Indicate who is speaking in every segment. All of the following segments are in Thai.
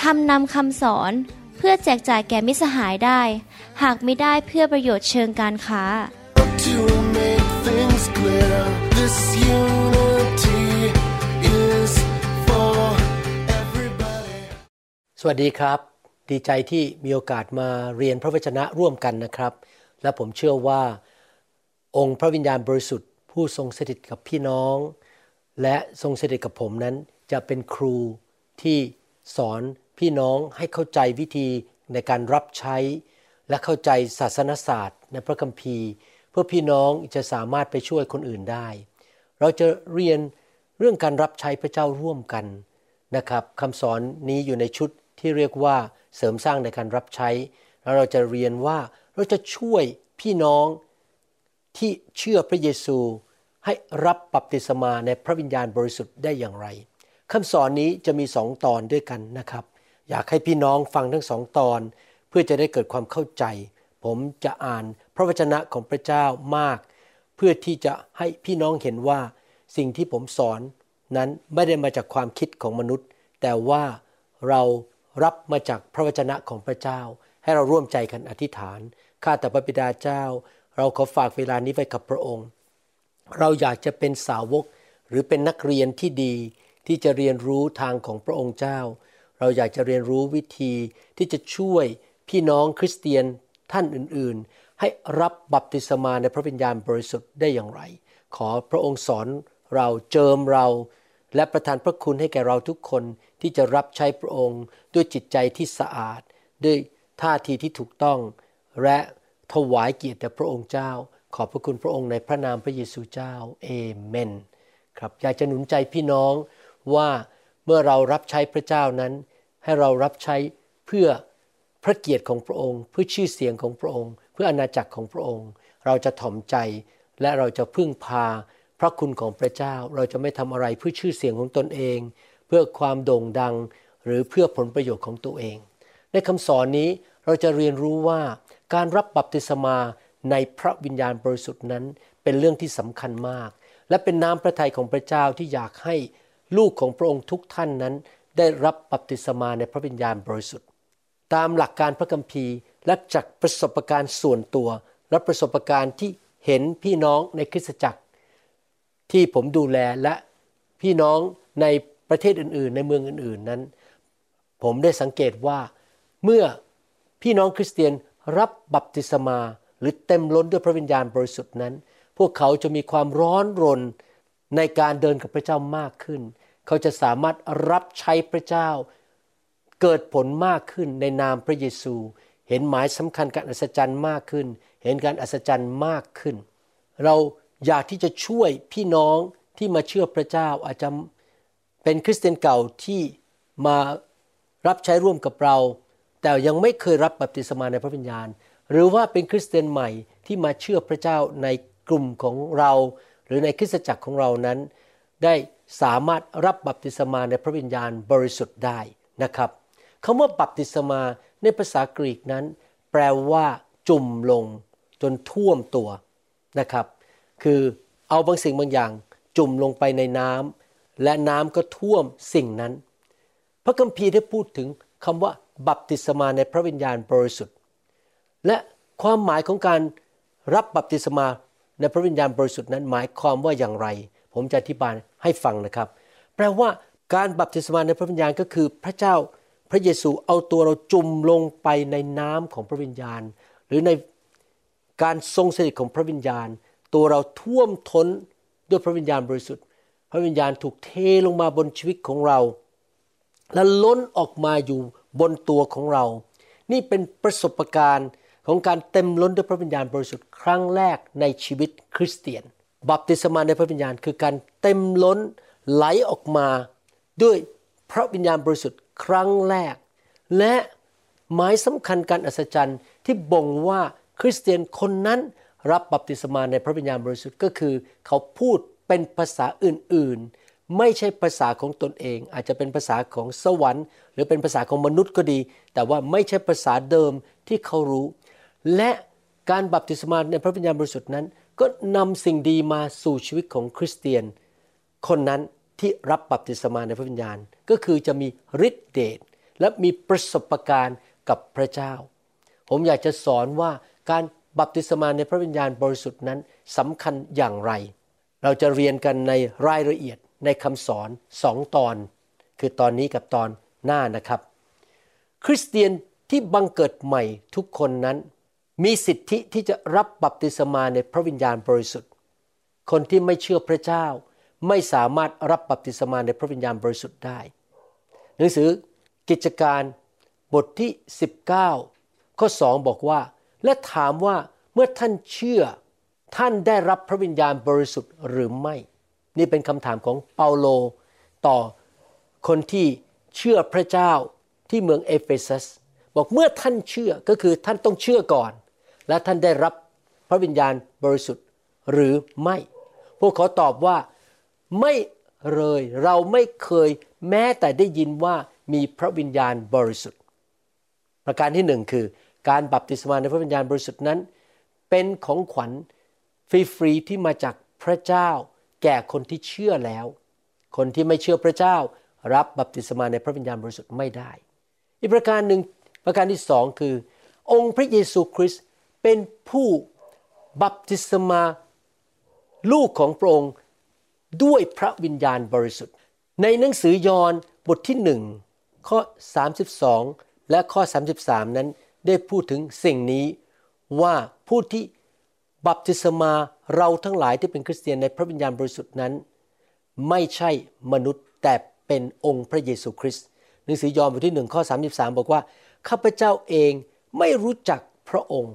Speaker 1: ทำนำคำสอนเพื่อแจกจ่ายแก่มิสหายได้ หากไม่ได้เพื่อประโยชน์เชิงการค้า
Speaker 2: To make things clear, this unity is for everybody.
Speaker 3: สวัสดีครับ ดีใจที่มีโอกาสมาเรียนพระวจนะร่วมกันนะครับ และผมเชื่อว่า องค์พระวิญญาณบริสุทธิ์ ผู้ทรงสถิตกับพี่น้อง และทรงสถิตกับผมนั้นจะเป็นครูที่สอน พี่น้องให้เข้าใจวิธีในการรับใช้ และเข้าใจศาสนศาสตร์ ในพระคัมภีร์ เพื่อพี่น้องจะสามารถไปช่วยคนอื่นได้ เราจะเรียนเรื่องการรับใช้พระเจ้าร่วมกันนะครับคำสอนนี้อยู่ในชุดที่เรียกว่าเสริมสร้างในการรับใช้ แล้วเราจะเรียนว่าเราจะช่วยพี่น้องที่เชื่อพระเยซู ให้รับบัพติศมาในพระวิญญาณบริสุทธิ์ได้อย่างไรคำสอนนี้จะมีสองตอนด้วยกันนะครับ อยากให้พี่น้องฟังทั้งสองตอน เพื่อจะได้เกิดความเข้าใจ ผมจะอ่านพระวจนะของพระเจ้ามาก เพื่อที่จะให้พี่น้องเห็นว่า สิ่งที่ผมสอนนั้นไม่ได้มาจากความคิดของมนุษย์ แต่ว่าเรารับมาจากพระวจนะของพระเจ้า ให้เราร่วมใจกันอธิษฐานข้าแต่พระบิดาเจ้า เราขอฝากเวลานี้ไว้กับพระองค์ เราอยากจะเป็นสาวกหรือเป็นนักเรียนที่ดีที่จะเรียนรู้ทางของพระองค์เจ้า เราอยากจะเรียนรู้วิธีที่จะช่วยพี่น้องคริสเตียนท่านอื่นๆ ให้รับบัพติศมาในพระวิญญาณบริสุทธิ์ได้อย่างไร ขอพระองค์สอนเราเจิมเรา และประทานพระคุณให้แก่เราทุกคนที่จะรับใช้พระองค์ด้วยจิตใจที่สะอาด ด้วยท่าทีที่ถูกต้อง และถวายเกียรติแด่พระองค์เจ้า ขอบพระคุณพระองค์ในพระนามพระเยซูเจ้าเอเมน ครับอยากจะหนุนใจพี่น้องว่า เมื่อเรารับใช้พระเจ้านั้น ให้เรารับใช้เพื่อพระเกียรติของพระองค์ เพื่อชื่อเสียงของพระองค์ เพื่ออาณาจักรของพระองค์ เราจะถ่อมใจและเราจะพึ่งพาพระคุณของพระเจ้า เราจะไม่ทำอะไรเพื่อชื่อเสียงของตนเอง เพื่อความโด่งดังหรือเพื่อผลประโยชน์ของตัวเอง ในคำสอนนี้เราจะเรียนรู้ว่าการรับบัพติศมาในพระวิญญาณบริสุทธิ์นั้น เป็นเรื่องที่สำคัญมาก และเป็นน้ำพระทัยของพระเจ้าที่อยากให้ ลูกของพระองค์ทุกท่านนั้น ได้รับบัพติศมาในพระวิญญาณบริสุทธิ์ ตามหลักการพระคัมภีร์และจากประสบการณ์ส่วนตัว และประสบการณ์ที่เห็นพี่น้องในคริสตจักร ที่ผมดูแลและพี่น้องในประเทศอื่น ๆ ในเมืองอื่น ๆนั้น ผมได้สังเกตว่าเมื่อพี่น้องคริสเตียนรับบัพติศมาหรือเต็มล้นด้วยพระวิญญาณบริสุทธิ์นั้น พวกเขาจะมีความร้อนรน ในการเดินกับพระเจ้ามากขึ้น เขาจะสามารถรับใช้พระเจ้า เกิดผลมากขึ้นในนามพระเยซู เห็นหมายสำคัญการอัศจรรย์มากขึ้น เห็นการอัศจรรย์มากขึ้น เราอยากที่จะช่วยพี่น้องที่มาเชื่อพระเจ้าอาจจะเป็นคริสเตียนเก่าที่มารับใช้ร่วมกับเรา แต่ยังไม่เคยรับบัพติศมาในพระวิญญาณ หรือว่าเป็นคริสเตียนใหม่ที่มาเชื่อพระเจ้าในกลุ่มของเรา หรือในคริสตจักรของเรานั้น ได้สามารถรับบัพติศมาในพระวิญญาณบริสุทธิ์ได้นะครับคำว่าบัพติศมาในภาษากรีกนั้น แปลว่า จุ่มลง จนท่วมตัวนะครับ คือเอาบางสิ่งบางอย่าง จุ่มลงไปในน้ำและน้ำก็ท่วมสิ่งนั้น พระคัมภีร์ได้พูดถึงคำว่า บัพติศมาในพระวิญญาณบริสุทธิ์ และความหมายของการรับบัพติศมา ในพระวิญญาณบริสุทธิ์นั้นหมายความว่าอย่างไร ผมจะอธิบายให้ฟังนะครับ แปลว่าการบัพติศมาในพระวิญญาณก็คือพระเจ้าพระเยซูเอาตัวเราจุ่มลงไปในน้ำของพระวิญญาณ หรือในการทรงสถิตของพระวิญญาณ ตัวเราท่วมท้นด้วยพระวิญญาณบริสุทธิ์ พระวิญญาณถูกเทลงมาบนชีวิตของเรา และล้นออกมาอยู่บนตัวของเรา นี่เป็นประสบการณ์ ของการเต็มล้นด้วยพระวิญญาณบริสุทธิ์ครั้งแรกในชีวิตคริสเตียน บัพติศมาในพระวิญญาณคือการเต็มล้นไหลออกมาด้วยพระวิญญาณบริสุทธิ์ครั้งแรก และหมายสำคัญการอัศจรรย์ที่บ่งว่าคริสเตียนคนนั้นรับบัพติศมาในพระวิญญาณบริสุทธิ์ก็คือ เขาพูดเป็นภาษาอื่นๆ ไม่ใช่ภาษาของตนเอง อาจจะเป็นภาษาของสวรรค์ หรือเป็นภาษาของมนุษย์ก็ดี แต่ว่าไม่ใช่ภาษาเดิมที่เขารู้ และการบัพติศมาในพระวิญญาณบริสุทธิ์นั้น ก็นำสิ่งดีมาสู่ชีวิตของคริสเตียน คนนั้นที่รับบัพติศมาในพระวิญญาณ ก็คือจะมีฤทธิเดชและมีประสบการณ์กับพระเจ้า ผมอยากจะสอนว่าการบัพติศมาในพระวิญญาณบริสุทธิ์นั้นสำคัญอย่างไร เราจะเรียนกันในรายละเอียดในคำสอนสองตอน คือตอนนี้กับตอนหน้านะครับ คริสเตียนที่บังเกิดใหม่ทุกคนนั้น มีสิทธิที่จะรับบัพติศมาในพระวิญญาณบริสุทธิ์ คนที่ไม่เชื่อพระเจ้า ไม่สามารถรับบัพติศมาในพระวิญญาณบริสุทธิ์ได้ หนังสือกิจการบทที่ 19 ข้อ 2 บอกว่า และถามว่าเมื่อท่านเชื่อท่านได้รับพระวิญญาณบริสุทธิ์หรือไม่ นี่เป็นคำถามของเปาโลต่อคนที่เชื่อพระเจ้าที่เมืองเอเฟซัสบอกเมื่อท่านเชื่อก็คือท่านต้องเชื่อก่อน และท่านได้รับพระวิญญาณบริสุทธิ์หรือไม่ พวกเขาตอบว่าไม่เลยเราไม่เคยแม้แต่ได้ยินว่ามีพระวิญญาณบริสุทธิ์ ประการที่หนึ่งคือ การบัพติศมาในพระวิญญาณบริสุทธิ์นั้น เป็นของขวัญฟรีๆที่มาจากพระเจ้า แก่คนที่เชื่อแล้ว คนที่ไม่เชื่อพระเจ้า รับบัพติศมาในพระวิญญาณบริสุทธิ์ไม่ได้ อีกประการหนึ่งประการที่สองคือ องค์พระเยซูคริสต์ เป็นผู้บัพติศมาลูกของพระองค์ด้วยพระวิญญาณบริสุทธิ์ ในหนังสือยอห์นบทที่หนึ่งข้อ 32 และข้อ 33 นั้นได้พูดถึงสิ่งนี้ว่าผู้ที่บัพติศมาเราทั้งหลายที่เป็นคริสเตียนในพระวิญญาณบริสุทธิ์นั้น ไม่ใช่มนุษย์แต่เป็นองค์พระเยซูคริสต์หนังสือยอห์นบทที่หนึ่งข้อ 33 บอกว่าข้าพเจ้าเองไม่รู้จักพระองค์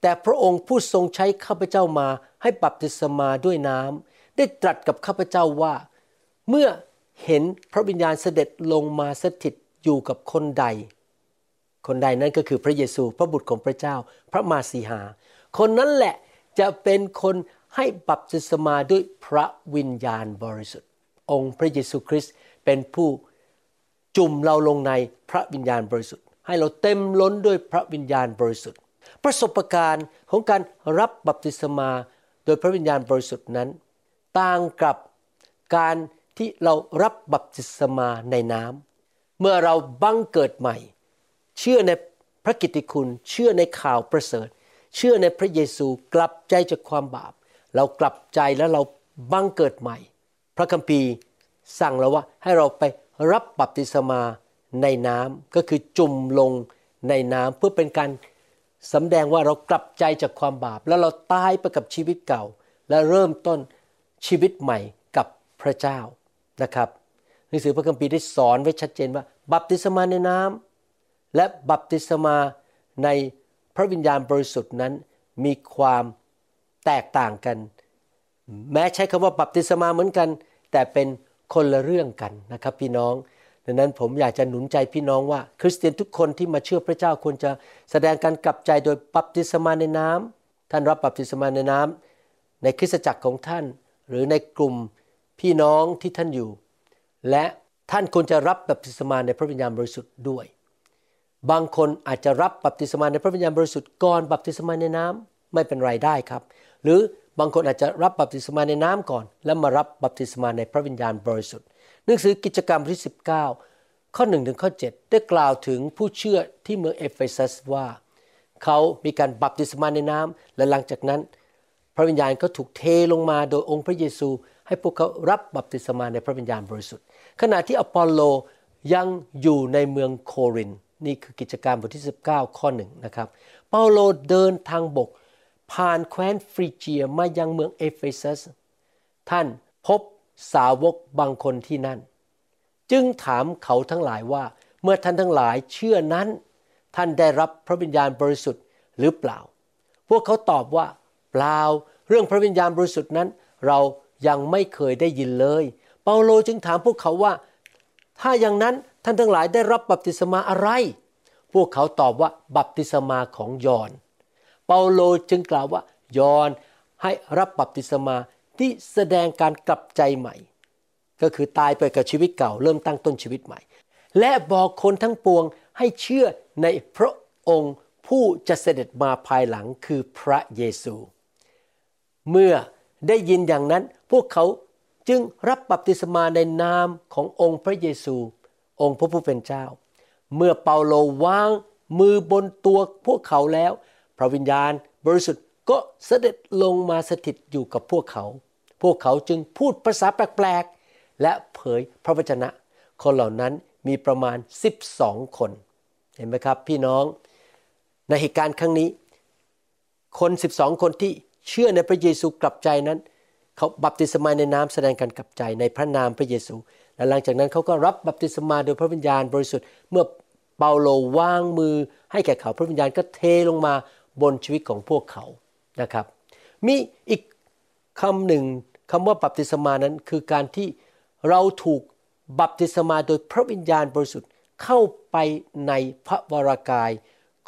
Speaker 3: แต่พระองค์ผู้ทรงใช้ข้าพเจ้ามาให้บัพติศมาด้วยน้ำได้ตรัสกับข้าพเจ้าว่า เมื่อเห็นพระวิญญาณเสด็จลงมาสถิตอยู่กับคนใด คนใดนั้นก็คือพระเยซูพระบุตรของพระเจ้า พระมาสีหา คนนั้นแหละจะเป็นคนให้บัพติศมาด้วยพระวิญญาณบริสุทธิ์ องค์พระเยซูคริสต์เป็นผู้จุ่มเราลงในพระวิญญาณบริสุทธิ์ ให้เราเต็มล้นด้วยพระวิญญาณบริสุทธิ์ ประสบการณ์ของการรับบัพติศมาโดยพระวิญญาณบริสุทธิ์นั้น ต่างกับการที่เรารับบัพติศมาในน้ำเมื่อเราบังเกิดใหม่ เชื่อในพระกิตติคุณ เชื่อในข่าวประเสริฐ เชื่อในพระเยซูกลับใจจากความบาป เรากลับใจแล้วเราบังเกิดใหม่ พระคัมภีร์สั่งเราว่าให้เราไปรับบัพติศมาในน้ำก็คือจุ่มลงในน้ำเพื่อเป็นการ สำแดงว่าเรากลับใจจากความบาป แล้วเราตายไปกับชีวิตเก่า และเริ่มต้นชีวิตใหม่กับพระเจ้านะครับหนังสือพระคัมภีร์ได้สอนไว้ชัดเจนว่า บัพติศมาในน้ำและบัพติศมาในพระวิญญาณบริสุทธิ์นั้นมีความแตกต่างกัน แม้ใช้คำว่าบัพติศมาเหมือนกัน แต่เป็นคนละเรื่องกันนะครับพี่น้อง ดังนั้นผมอยากจะหนุนใจพี่น้องว่า คริสเตียนทุกคนที่มาเชื่อพระเจ้าควรจะแสดงการกลับใจโดยบัพติศมาในน้ำท่านรับบัพติศมาในน้ำในคริสตจักรของท่าน หรือในกลุ่มพี่น้องที่ท่านอยู่ และท่านควรจะรับบัพติศมาในพระวิญญาณบริสุทธิ์ด้วย บางคนอาจจะรับบัพติศมาในพระวิญญาณบริสุทธิ์ก่อนบัพติศมาในน้ำไม่เป็นไรได้ครับ หรือบางคนอาจจะรับบัพติศมาในน้ำก่อน แล้วมารับบัพติศมาในพระวิญญาณบริสุทธิ์ หนังสือกิจการบทที่19 ข้อ1ถึงข้อ7 ได้กล่าวถึงผู้เชื่อที่เมืองเอเฟซัสว่า เขามีการบัพติศมาในน้ำและหลังจากนั้น พระวิญญาณก็ถูกเทลงมาโดยองค์พระเยซู ให้พวกเขารับบัพติศมาในพระวิญญาณบริสุทธิ์ ขณะที่อปอลโลยังอยู่ในเมืองโครินนี่คือกิจการบทที่ 19 ข้อหนึ่งนะครับเปาโลเดินทางบก ผ่านแคว้นฟริเจียมายังเมืองเอเฟซัส ท่านพบ สาวกบางคนที่นั่น จึงถามเขาทั้งหลายว่า เมื่อท่านทั้งหลายเชื่อนั้น ท่านได้รับพระวิญญาณบริสุทธิ์หรือเปล่า พวกเขาตอบว่า เปล่า เรื่องพระวิญญาณบริสุทธิ์นั้น เรายังไม่เคยได้ยินเลย เปาโลจึงถามพวกเขาว่า ถ้าอย่างนั้นท่านทั้งหลายได้รับบัพติศมาอะไร พวกเขาตอบว่าบัพติศมาของยอห์น เปาโลจึงกล่าวว่ายอห์นให้รับบัพติศมา ที่แสดงการกลับใจใหม่ ก็คือตายไปกับชีวิตเก่า เริ่มตั้งต้นชีวิตใหม่ และบอกคนทั้งปวงให้เชื่อในพระองค์ผู้จะเสด็จมาภายหลังคือพระเยซู เมื่อได้ยินอย่างนั้นพวกเขาจึงรับบัพติศมาในนามขององค์พระเยซู องค์พระผู้เป็นเจ้า เมื่อเปาโลวางมือบนตัวพวกเขาแล้ว พระวิญญาณบริสุทธิ์ก็เสด็จลงมาสถิตอยู่กับพวกเขา พวกเขาจึงพูดภาษาแปลกๆ และเผยพระวจนะ คนเหล่านั้นมีประมาณ 12 คน เห็นไหมครับพี่น้องในเหตุการณ์ครั้งนี้ คน 12 คนที่เชื่อในพระเยซูกลับใจนั้น เขาบัพติศมาในน้ำแสดงการกลับใจในพระนามพระเยซู และหลังจากนั้นเขาก็รับบัพติศมาโดยพระวิญญาณบริสุทธิ์เมื่อเปาโลวางมือ ให้แก่เขาพระวิญญาณก็เทลงมาบนชีวิตของพวกเขานะครับ มีอีกคำหนึ่ง คำว่าบัพติศมานั้นคือการที่เราถูกบัพติศมาโดยพระวิญญาณบริสุทธิ์เข้าไปในพระวรากาย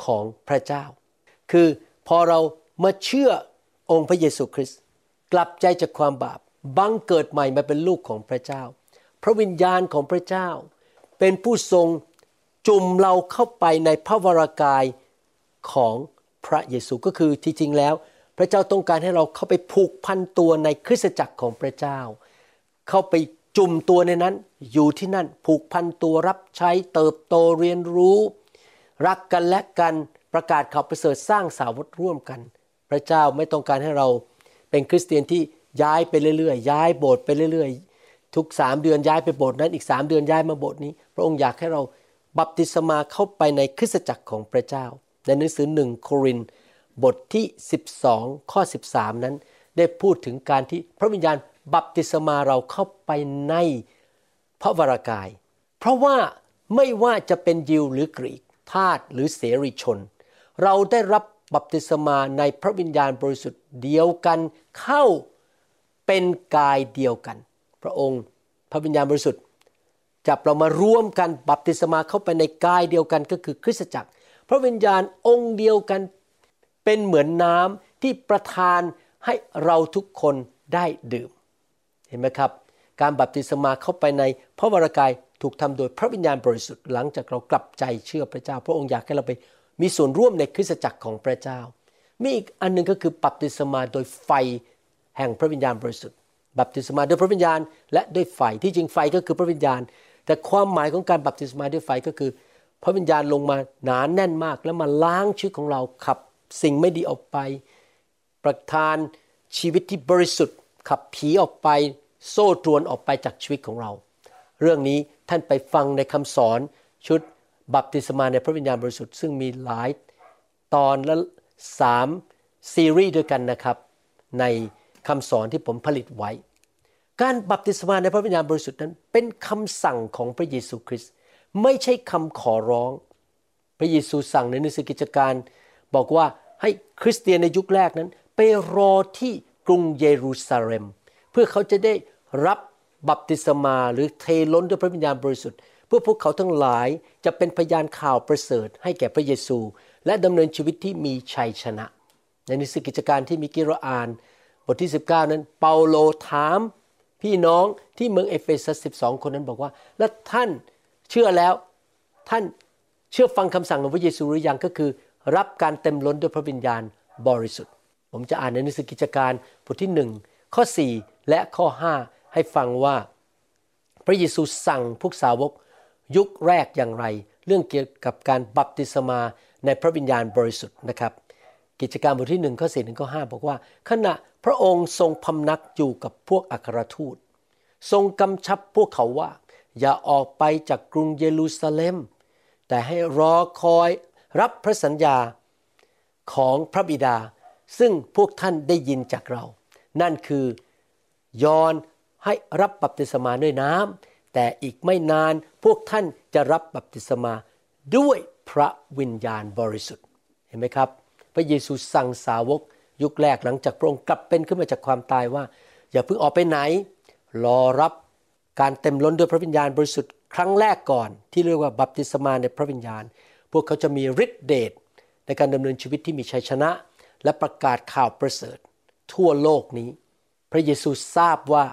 Speaker 3: ของพระเจ้า คือพอเรามาเชื่อองค์พระเยซูคริสต์กลับใจจากความบาปบังเกิดใหม่มาเป็นลูกของพระเจ้า พระวิญญาณของพระเจ้า เป็นผู้ทรงจุ่มเราเข้าไปในพระวรากายของพระเยซูก็คือที่จริงแล้ว พระเจ้าต้องการให้เราเข้าไปผูกพันตัวในคริสตจักรของพระเจ้า เข้าไปจุ่มตัวในนั้น อยู่ที่นั่นผูกพันตัวรับใช้เติบโตเรียนรู้ รักกันและกันประกาศข่าวประเสริฐสร้างสาวกร่วมกัน พระเจ้าไม่ต้องการให้เราเป็นคริสเตียนที่ย้ายไปเรื่อยๆ ย้ายโบสถ์ไปเรื่อยๆ ทุกสามเดือนย้ายไปโบสถ์นั้นอีกสามเดือนย้ายมาโบสถ์นี้ พระองค์อยากให้เราบัพติศมาเข้าไปในคริสตจักรของพระเจ้า ในหนังสือหนึ่งโครินธ์ บทที่ 12 ข้อ 13 นั้น ได้พูดถึงการที่พระวิญญาณบัพติศมาเราเข้าไปในพระวรากาย เพราะว่าไม่ว่าจะเป็นยิวหรือกรีกทาสหรือเสรีชน เราได้รับบัพติศมาในพระวิญญาณบริสุทธิ์เดียวกันเข้าเป็นกายเดียวกัน พระองค์พระวิญญาณบริสุทธิ์จับเรามาร่วมกันบัพติศมาเข้าไปในกายเดียวกันก็คือคริสตจักร พระวิญญาณองค์เดียวกัน เป็นเหมือนน้ำที่ประทานให้เราทุกคนได้ดื่ม เห็นไหมครับ การบัพติศมาเข้าไปในพระวรากายถูกทำโดยพระวิญญาณบริสุทธิ์หลังจากเรากลับใจเชื่อพระเจ้า พระองค์อยากให้เราไปมีส่วนร่วมในคริสตจักรของพระเจ้า มีอีกอันหนึงก็คือบัพติศมาโดยไฟแห่งพระวิญญาณบริสุทธิ์ บัพติศมาโดยพระวิญญาณ และด้วยไฟที่จริงไฟก็คือพระวิญญาณ แต่ความหมายของการบัพติศมาด้วยไฟก็คือ พระวิญญาณลงมาหนานแน่นมากแล้วมาล้างชีวิตของเราขับ สิ่งไม่ดีออกไป ประทานชีวิตที่บริสุทธิ์ ขับผีออกไป โซ่ตรวนออกไปจากชีวิตของเรา เรื่องนี้ท่านไปฟังในคำสอนชุดบัพติศมาในพระวิญญาณบริสุทธิ์ซึ่งมีหลายตอนและสามซีรีส์ด้วยกันนะครับ ในคำสอนที่ผมผลิตไว้ การบัพติศมาในพระวิญญาณบริสุทธิ์นั้น เป็นคำสั่งของพระเยซูคริสต์ไม่ใช่คำขอร้อง พระเยซูสั่งในหนังสือกิจการ บอกว่า คริสเตียนในยุคแรกนั้น ไปรอที่กรุงเยรูซาเล็ม เพื่อเขาจะได้รับบัพติศมาหรือเทล้นด้วยพระวิญญาณบริสุทธิ์เพื่อพวกเขาทั้งหลายจะเป็นพยานข่าวประเสริฐ ให้แก่พระเยซู และดำเนินชีวิตที่มีชัยชนะ ในหนังสือกิจการที่มีกิรอาน บทที่ 19 นั้น เปาโลถามพี่น้องที่เมืองเอเฟซัส 12 คนนั้นบอกว่า แล้วท่านเชื่อแล้วท่านเชื่อฟังคำสั่งของพระเยซูหรือยังก็คือ รับการเต็มล้นด้วยพระวิญญาณบริสุทธิ์ ผมจะอ่านในหนังสือกิจการบทที่1ข้อ 4 และข้อ 5 ให้ฟังว่า พระเยซูสั่งพวกสาวก ยุคแรกอย่างไร เรื่องเกี่ยวกับการบัพติศมาในพระวิญญาณบริสุทธิ์นะครับ กิจการบทที่1ข้อ4ถึงข้อ5บอกว่า ขณะพระองค์ทรงพำนักอยู่กับพวกอัครทูต ทรงกำชับพวกเขาว่า อย่าออกไปจากกรุงเยรูซาเล็ม แต่ให้รอคอย รับพระสัญญาของพระบิดา ซึ่งพวกท่านได้ยินจากเรา นั่นคือยอนให้รับบัพติศมาด้วยน้ำแต่อีกไม่นานพวกท่านจะรับบัพติศมาด้วยพระวิญญาณบริสุทธิ์เห็นไหมครับ พระเยซูสั่งสาวกยุคแรกหลังจากพระองค์กลับเป็นขึ้นมาจากความตายว่า อย่าเพิ่งออกไปไหน รอรับการเต็มล้นด้วยพระวิญญาณบริสุทธิ์ครั้งแรกก่อน ที่เรียกว่าบัพติศมาในพระวิญญาณ พวกเขาจะมีฤทธิเดชในการดำเนินชีวิตที่มีชัยชนะ และประกาศข่าวประเสริฐ ทั่วโลกนี้ พระเยซูทราบว่า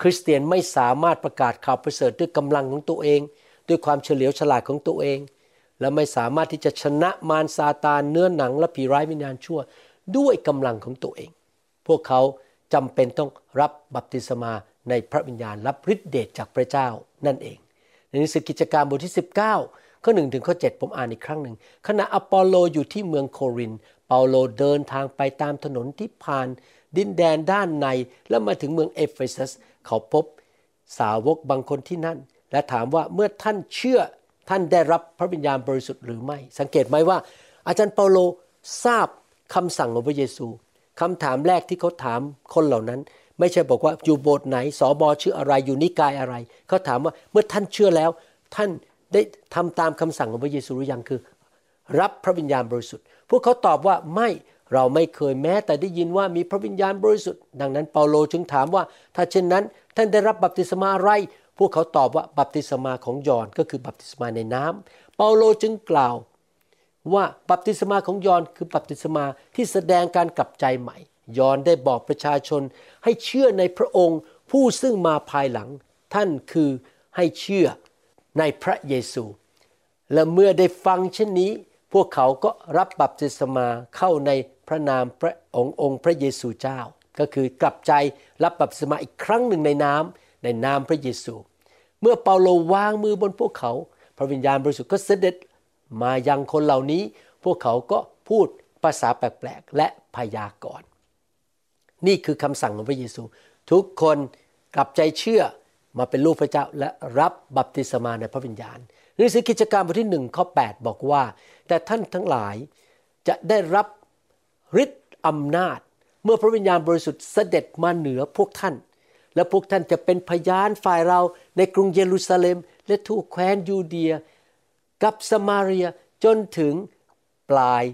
Speaker 3: คริสเตียนไม่สามารถประกาศข่าวประเสริฐด้วยกำลังของตัวเอง ด้วยความเฉลียวฉลาดของตัวเอง และไม่สามารถที่จะชนะมารซาตานเนื้อหนังและผีร้ายวิญญาณชั่ว ด้วยกำลังของตัวเอง พวกเขาจำเป็นต้องรับบัพติศมาในพระวิญญาณรับฤทธิเดชจากพระเจ้านั่นเองในหนังสือกิจการบทที่ 19 ข้อ1ถึงข้อ7ผมอ่านอีกครั้งหนึ่งขณะอปอลโลอยู่ที่เมืองโครินเปาโลเดินทางไปตามถนนที่ผ่านดินแดนด้านในแล้วมาถึงเมืองเอเฟซัสเขาพบสาวกบางคนที่นั่น และถามว่าเมื่อท่านเชื่อท่านได้รับพระวิญญาณบริสุทธิ์หรือไม่ สังเกตไหมว่า อาจารย์เปาโลทราบคำสั่งของพระเยซูคำถามแรกที่เขาถามคนเหล่านั้น ไม่ใช่บอกว่าอยู่โบสถ์ไหนสอบอชื่ออะไรอยู่นิกายอะไร เขาถามว่าเมื่อท่านเชื่อแล้ว ท่าน ได้ทำตามคำสั่งของพระเยซูหรือยังคือ รับพระวิญญาณบริสุทธิ์ พวกเขาตอบว่าไม่เราไม่เคยแม้แต่ได้ยินว่ามีพระวิญญาณบริสุทธิ์ ดังนั้นเปาโลจึงถามว่า ถ้าเช่นนั้นท่านได้รับบัพติศมาอะไร พวกเขาตอบว่าบัพติศมาของยอห์นก็คือบัพติศมาในน้ำเปาโลจึงกล่าวว่าบัพติศมาของยอห์นคือบัพติศมาที่แสดงการกลับใจใหม่ ยอห์นได้บอกประชาชนให้เชื่อในพระองค์ผู้ซึ่งมาภายหลัง ท่านคือให้เชื่อ ในพระเยซู และเมื่อได้ฟังเช่นนี้ พวกเขาก็รับบัพติศมาเข้าในพระนามพระองค์องค์พระเยซูเจ้า ก็คือกลับใจรับบัพติศมาอีกครั้งหนึ่งในน้ำในนามพระเยซู เมื่อเปาโลวางมือบนพวกเขา พระวิญญาณบริสุทธิ์ก็เสด็จมายังคนเหล่านี้ พวกเขาก็พูดภาษาแปลกๆและพยากรณ์นี่คือคำสั่งของพระเยซู ทุกคนกลับใจเชื่อ มาเป็นลูกพระเจ้าและรับบัพติศมาในพระวิญญาณหนังสือกิจการบทที่หนึ่งข้อ8บอกว่า แต่ท่านทั้งหลายจะได้รับฤทธิ์อำนาจ เมื่อพระวิญญาณบริสุทธิ์เสด็จมาเหนือพวกท่าน และพวกท่านจะเป็นพยานฝ่ายเราในกรุงเยรูซาเล็ม และทั่วแคว้นยูเดีย กับสมาเรียจนถึงปลาย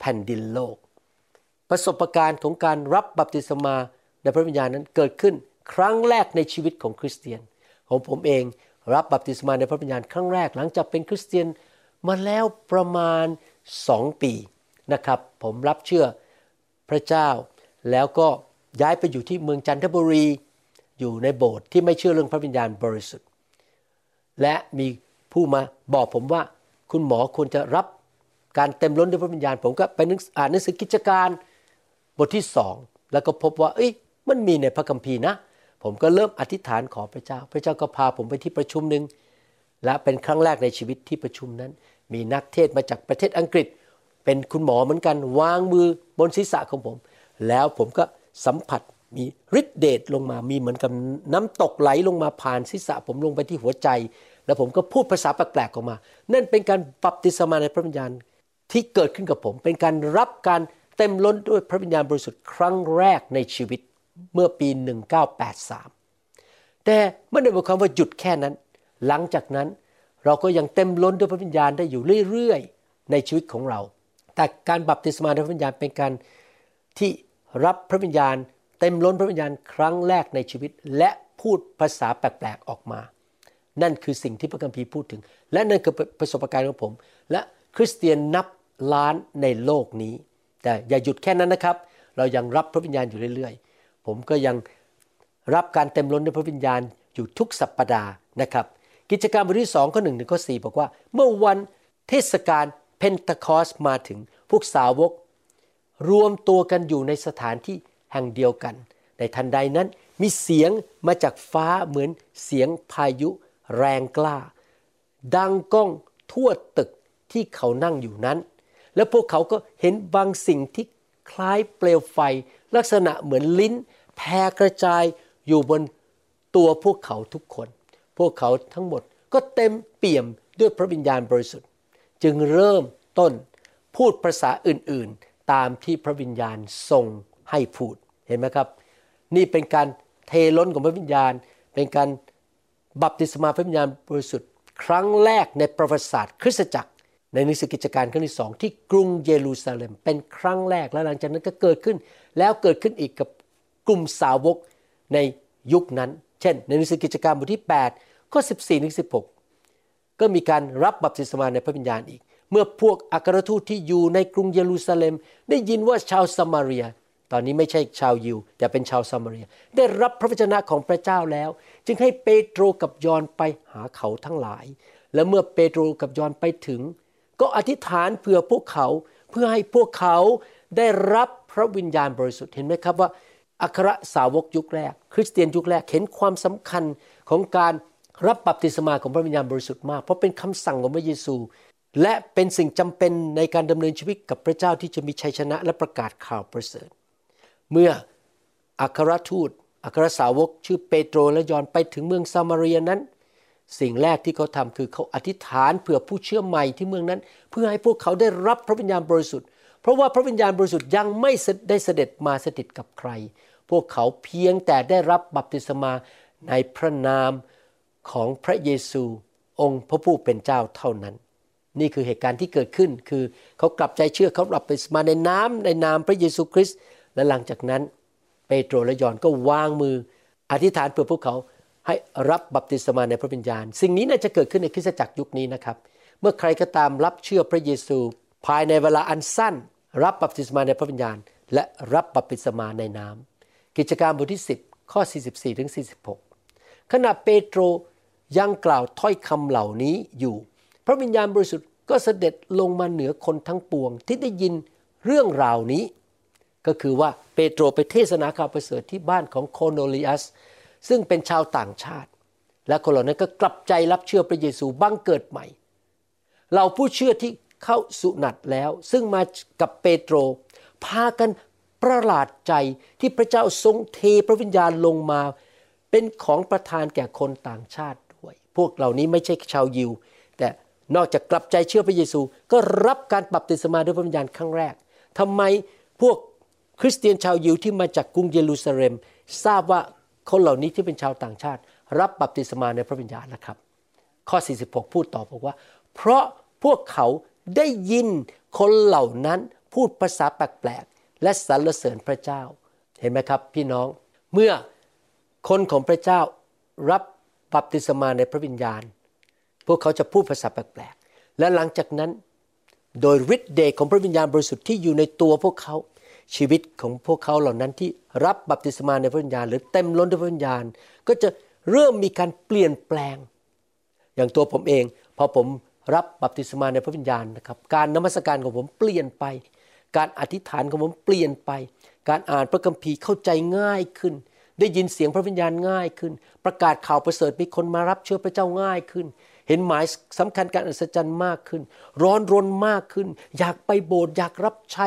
Speaker 3: แผ่นดินโลก ประสบการณ์ของการรับบัพติศมาในพระวิญญาณนั้นเกิดขึ้น ครั้งแรกในชีวิตของคริสเตียน ของผมเองรับบัพติศมาในพระวิญญาณครั้งแรกหลังจากเป็นคริสเตียนมาแล้วประมาณสองปีนะครับ ผมรับเชื่อพระเจ้า แล้วก็ย้ายไปอยู่ที่เมืองจันทบุรี อยู่ในโบสถ์ที่ไม่เชื่อเรื่องพระวิญญาณบริสุทธิ์ และมีผู้มาบอกผมว่าคุณหมอควรจะรับการเต็มล้นด้วยพระวิญญาณ ผมก็ไปอ่านหนังสือกิจการบทที่สองแล้วก็พบว่าเอ้ยมันมีในพระคัมภีร์นะ ผมก็เริ่มอธิษฐานขอพระเจ้า พระเจ้าก็พาผมไปที่ประชุมหนึ่งและเป็นครั้งแรกในชีวิตที่ประชุมนั้น มีนักเทศมาจากประเทศอังกฤษ เป็นคุณหมอเหมือนกัน วางมือบนศีรษะของผม แล้วผมก็สัมผัสมีฤทธิเดชลงมา มีเหมือนกับน้ำตกไหลลงมาผ่านศีรษะ ผมลงไปที่หัวใจ แล้วผมก็พูดภาษาแปลกๆออกมา นั่นเป็นการบัพติศมาในพระวิญญาณที่เกิดขึ้นกับผม เป็นการรับการเต็มล้นด้วยพระวิญญาณบริสุทธิ์ครั้งแรกในชีวิต เมื่อปี 1983 แต่ไม่ได้หมายความว่าหยุดแค่นั้น หลังจากนั้นเราก็ยังเต็มล้นด้วยพระวิญญาณได้อยู่เรื่อยๆ ในชีวิตของเรา แต่การบัพติศมาในพระวิญญาณเป็นการที่รับพระวิญญาณ เต็มล้นพระวิญญาณครั้งแรกในชีวิต และพูดภาษาแปลกๆออกมา นั่นคือสิ่งที่พระคัมภีร์พูดถึง และนั่นคือประสบการณ์ของผม และคริสเตียนนับล้านในโลกนี้ แต่อย่าหยุดแค่นั้นนะครับ เรายังรับพระวิญญาณอยู่เรื่อย ผมก็ยังรับการเต็มล้นด้วยพระวิญญาณอยู่ทุกสัปปดาห์นะครับ กิจการมบทที่สองข้อหนึ่งถึงข้อสี่บอกว่า เมื่อวันเทศกาลเพนทคอสมาถึงพวกสาวก รวมตัวกันอยู่ในสถานที่แห่งเดียวกัน ในทันใดนั้นมีเสียงมาจากฟ้าเหมือนเสียงพายุแรงกล้า ดังก้องทั่วตึกที่เขานั่งอยู่นั้น และพวกเขาก็เห็นบางสิ่งที่คล้ายเปลวไฟ ลักษณะเหมือนลิ้นแผ่กระจายอยู่บนตัวพวกเขาทุกคน พวกเขาทั้งหมดก็เต็มเปี่ยมด้วยพระวิญญาณบริสุทธิ์ จึงเริ่มต้นพูดภาษาอื่นๆ ตามที่พระวิญญาณทรงให้พูดเห็นไหมครับ นี่เป็นการเทล้นของพระวิญญาณ เป็นการบัพติศมาพระวิญญาณบริสุทธิ์ ครั้งแรกในประวัติศาสตร์ คริสตจักร ในหนังสือกิจการครั้งที่สองที่กรุงเยรูซาเล็ม เป็นครั้งแรกแล้วหลังจากนั้นก็เกิดขึ้น แล้วเกิดขึ้นอีกกับกลุ่มสาวกในยุคนั้น เช่น ในหนังสือกิจการบทที่ 8 ข้อ 14ถึง16 ก็มีการรับบัพติศมาในพระวิญญาณอีก เมื่อพวกอัครทูตที่อยู่ในกรุงเยรูซาเล็ม ได้ยินว่าชาวสมาเรีย ตอนนี้ไม่ใช่ชาวยิว แต่เป็นชาวสมาเรีย ได้รับพระวจนะของพระเจ้าแล้ว จึงให้เปโตรกับยอนไปหาเขาทั้งหลาย และเมื่อเปโตรกับยอนไปถึง ก็อธิษฐานเผื่อพวกเขาเพื่อให้พวกเขาได้รับ ระวิญญาณบริสุทธิ์เห็นไหมครับว่าอัครสาวกยุคแรก คริสเตียนยุคแรกเห็นความสำคัญของการรับบัพติศมาของพระวิญญาณบริสุทธิ์มาก เพราะเป็นคำสั่งของพระเยซู และเป็นสิ่งจำเป็นในการดำเนินชีวิตกับพระเจ้าที่จะมีชัยชนะและประกาศข่าวประเสริฐ เมื่ออัครทูตอัครสาวกชื่อเปโตรและยอนไปถึงเมืองซามารียนั้น สิ่งแรกที่เขาทำคือเขาอธิษฐานเผื่อผู้เชื่อใหม่ที่เมืองนั้น เพื่อให้พวกเขาได้รับพระวิญญาณบริสุทธิ์ เพราะว่าพระวิญญาณบริสุทธิ์ยังไม่ได้เสด็จมาสถิตกับใคร พวกเขาเพียงแต่ได้รับบัพติศมาในพระนามของพระเยซูองค์พระผู้เป็นเจ้าเท่านั้น นี่คือเหตุการณ์ที่เกิดขึ้นคือเขากลับใจเชื่อเขารับไปมาในน้ำในนามพระเยซูคริสต์และหลังจากนั้น เปโตรและยอห์นก็วางมือ อธิษฐานเพื่อพวกเขาให้รับบัพติศมาในพระวิญญาณ สิ่งนี้น่าจะเกิดขึ้นในคริสตจักรยุคนี้นะครับ เมื่อใครก็ตามรับเชื่อพระเยซู ภายในเวลาอันสั้น รับบัพติศมาในพระวิญญาณ และรับบัพติศมาในน้ำกิจการบทที่ 10 ข้อ 44ถึง46 ขณะเปโตรยังกล่าวถ้อยคำเหล่านี้อยู่ พระวิญญาณบริสุทธิ์ก็เสด็จลงมาเหนือคนทั้งปวงที่ได้ยินเรื่องราวนี้ ก็คือว่าเปโตรไปเทศนาข่าวประเสริฐที่บ้านของโคโนลิอัส ซึ่งเป็นชาวต่างชาติ และคนเหล่านั้นก็กลับใจรับเชื่อพระเยซูบังเกิดใหม่ เราผู้เชื่อที่ เข้าสุนัตแล้ว ซึ่งมากับเปโตร พากันประหลาดใจที่พระเจ้าทรงเทพระวิญญาณลงมา เป็นของประทานแก่คนต่างชาติด้วย พวกเหล่านี้ไม่ใช่ชาวยิว แต่นอกจากกลับใจเชื่อพระเยซู ก็รับการบัพติศมาด้วยพระวิญญาณครั้งแรกทำไมพวกคริสเตียนชาวยิวที่มาจากกรุงเยรูซาเล็ม ทราบว่าคนเหล่านี้ที่เป็นชาวต่างชาติ รับบัพติศมาในพระวิญญาณนะครับ ข้อ 46 พูดต่อบอกว่า เพราะพวกเขา ได้ยินคนเหล่านั้นพูดภาษาแปลกๆและสรรเสริญพระเจ้า เห็นไหมครับ พี่น้องเมื่อคนของพระเจ้ารับบัพติศมาในพระวิญญาณ พวกเขาจะพูดภาษาแปลกๆและหลังจากนั้น โดยฤทธิ์เดชของพระวิญญาณบริสุทธิ์ที่อยู่ในตัวพวกเขาชีวิตของพวกเขาเหล่านั้นที่รับบัพติศมาในพระวิญญาณ หรือเต็มล้นด้วยพระวิญญาณ ก็จะเริ่มมีการเปลี่ยนแปลง อย่างตัวผมเองพอผม รับบัพติศมาในพระวิญญาณนะครับ การนมัสการของผมเปลี่ยนไป การอธิษฐานของผมเปลี่ยนไป การอ่านพระคัมภีร์เข้าใจง่ายขึ้น ได้ยินเสียงพระวิญญาณง่ายขึ้น ประกาศข่าวประเสริฐมีคนมารับเชื่อพระเจ้าง่ายขึ้น เห็นหมายสำคัญการอัศจรรย์มากขึ้น ร้อนรนมากขึ้น อยากไปโบสถ์อยากรับใช้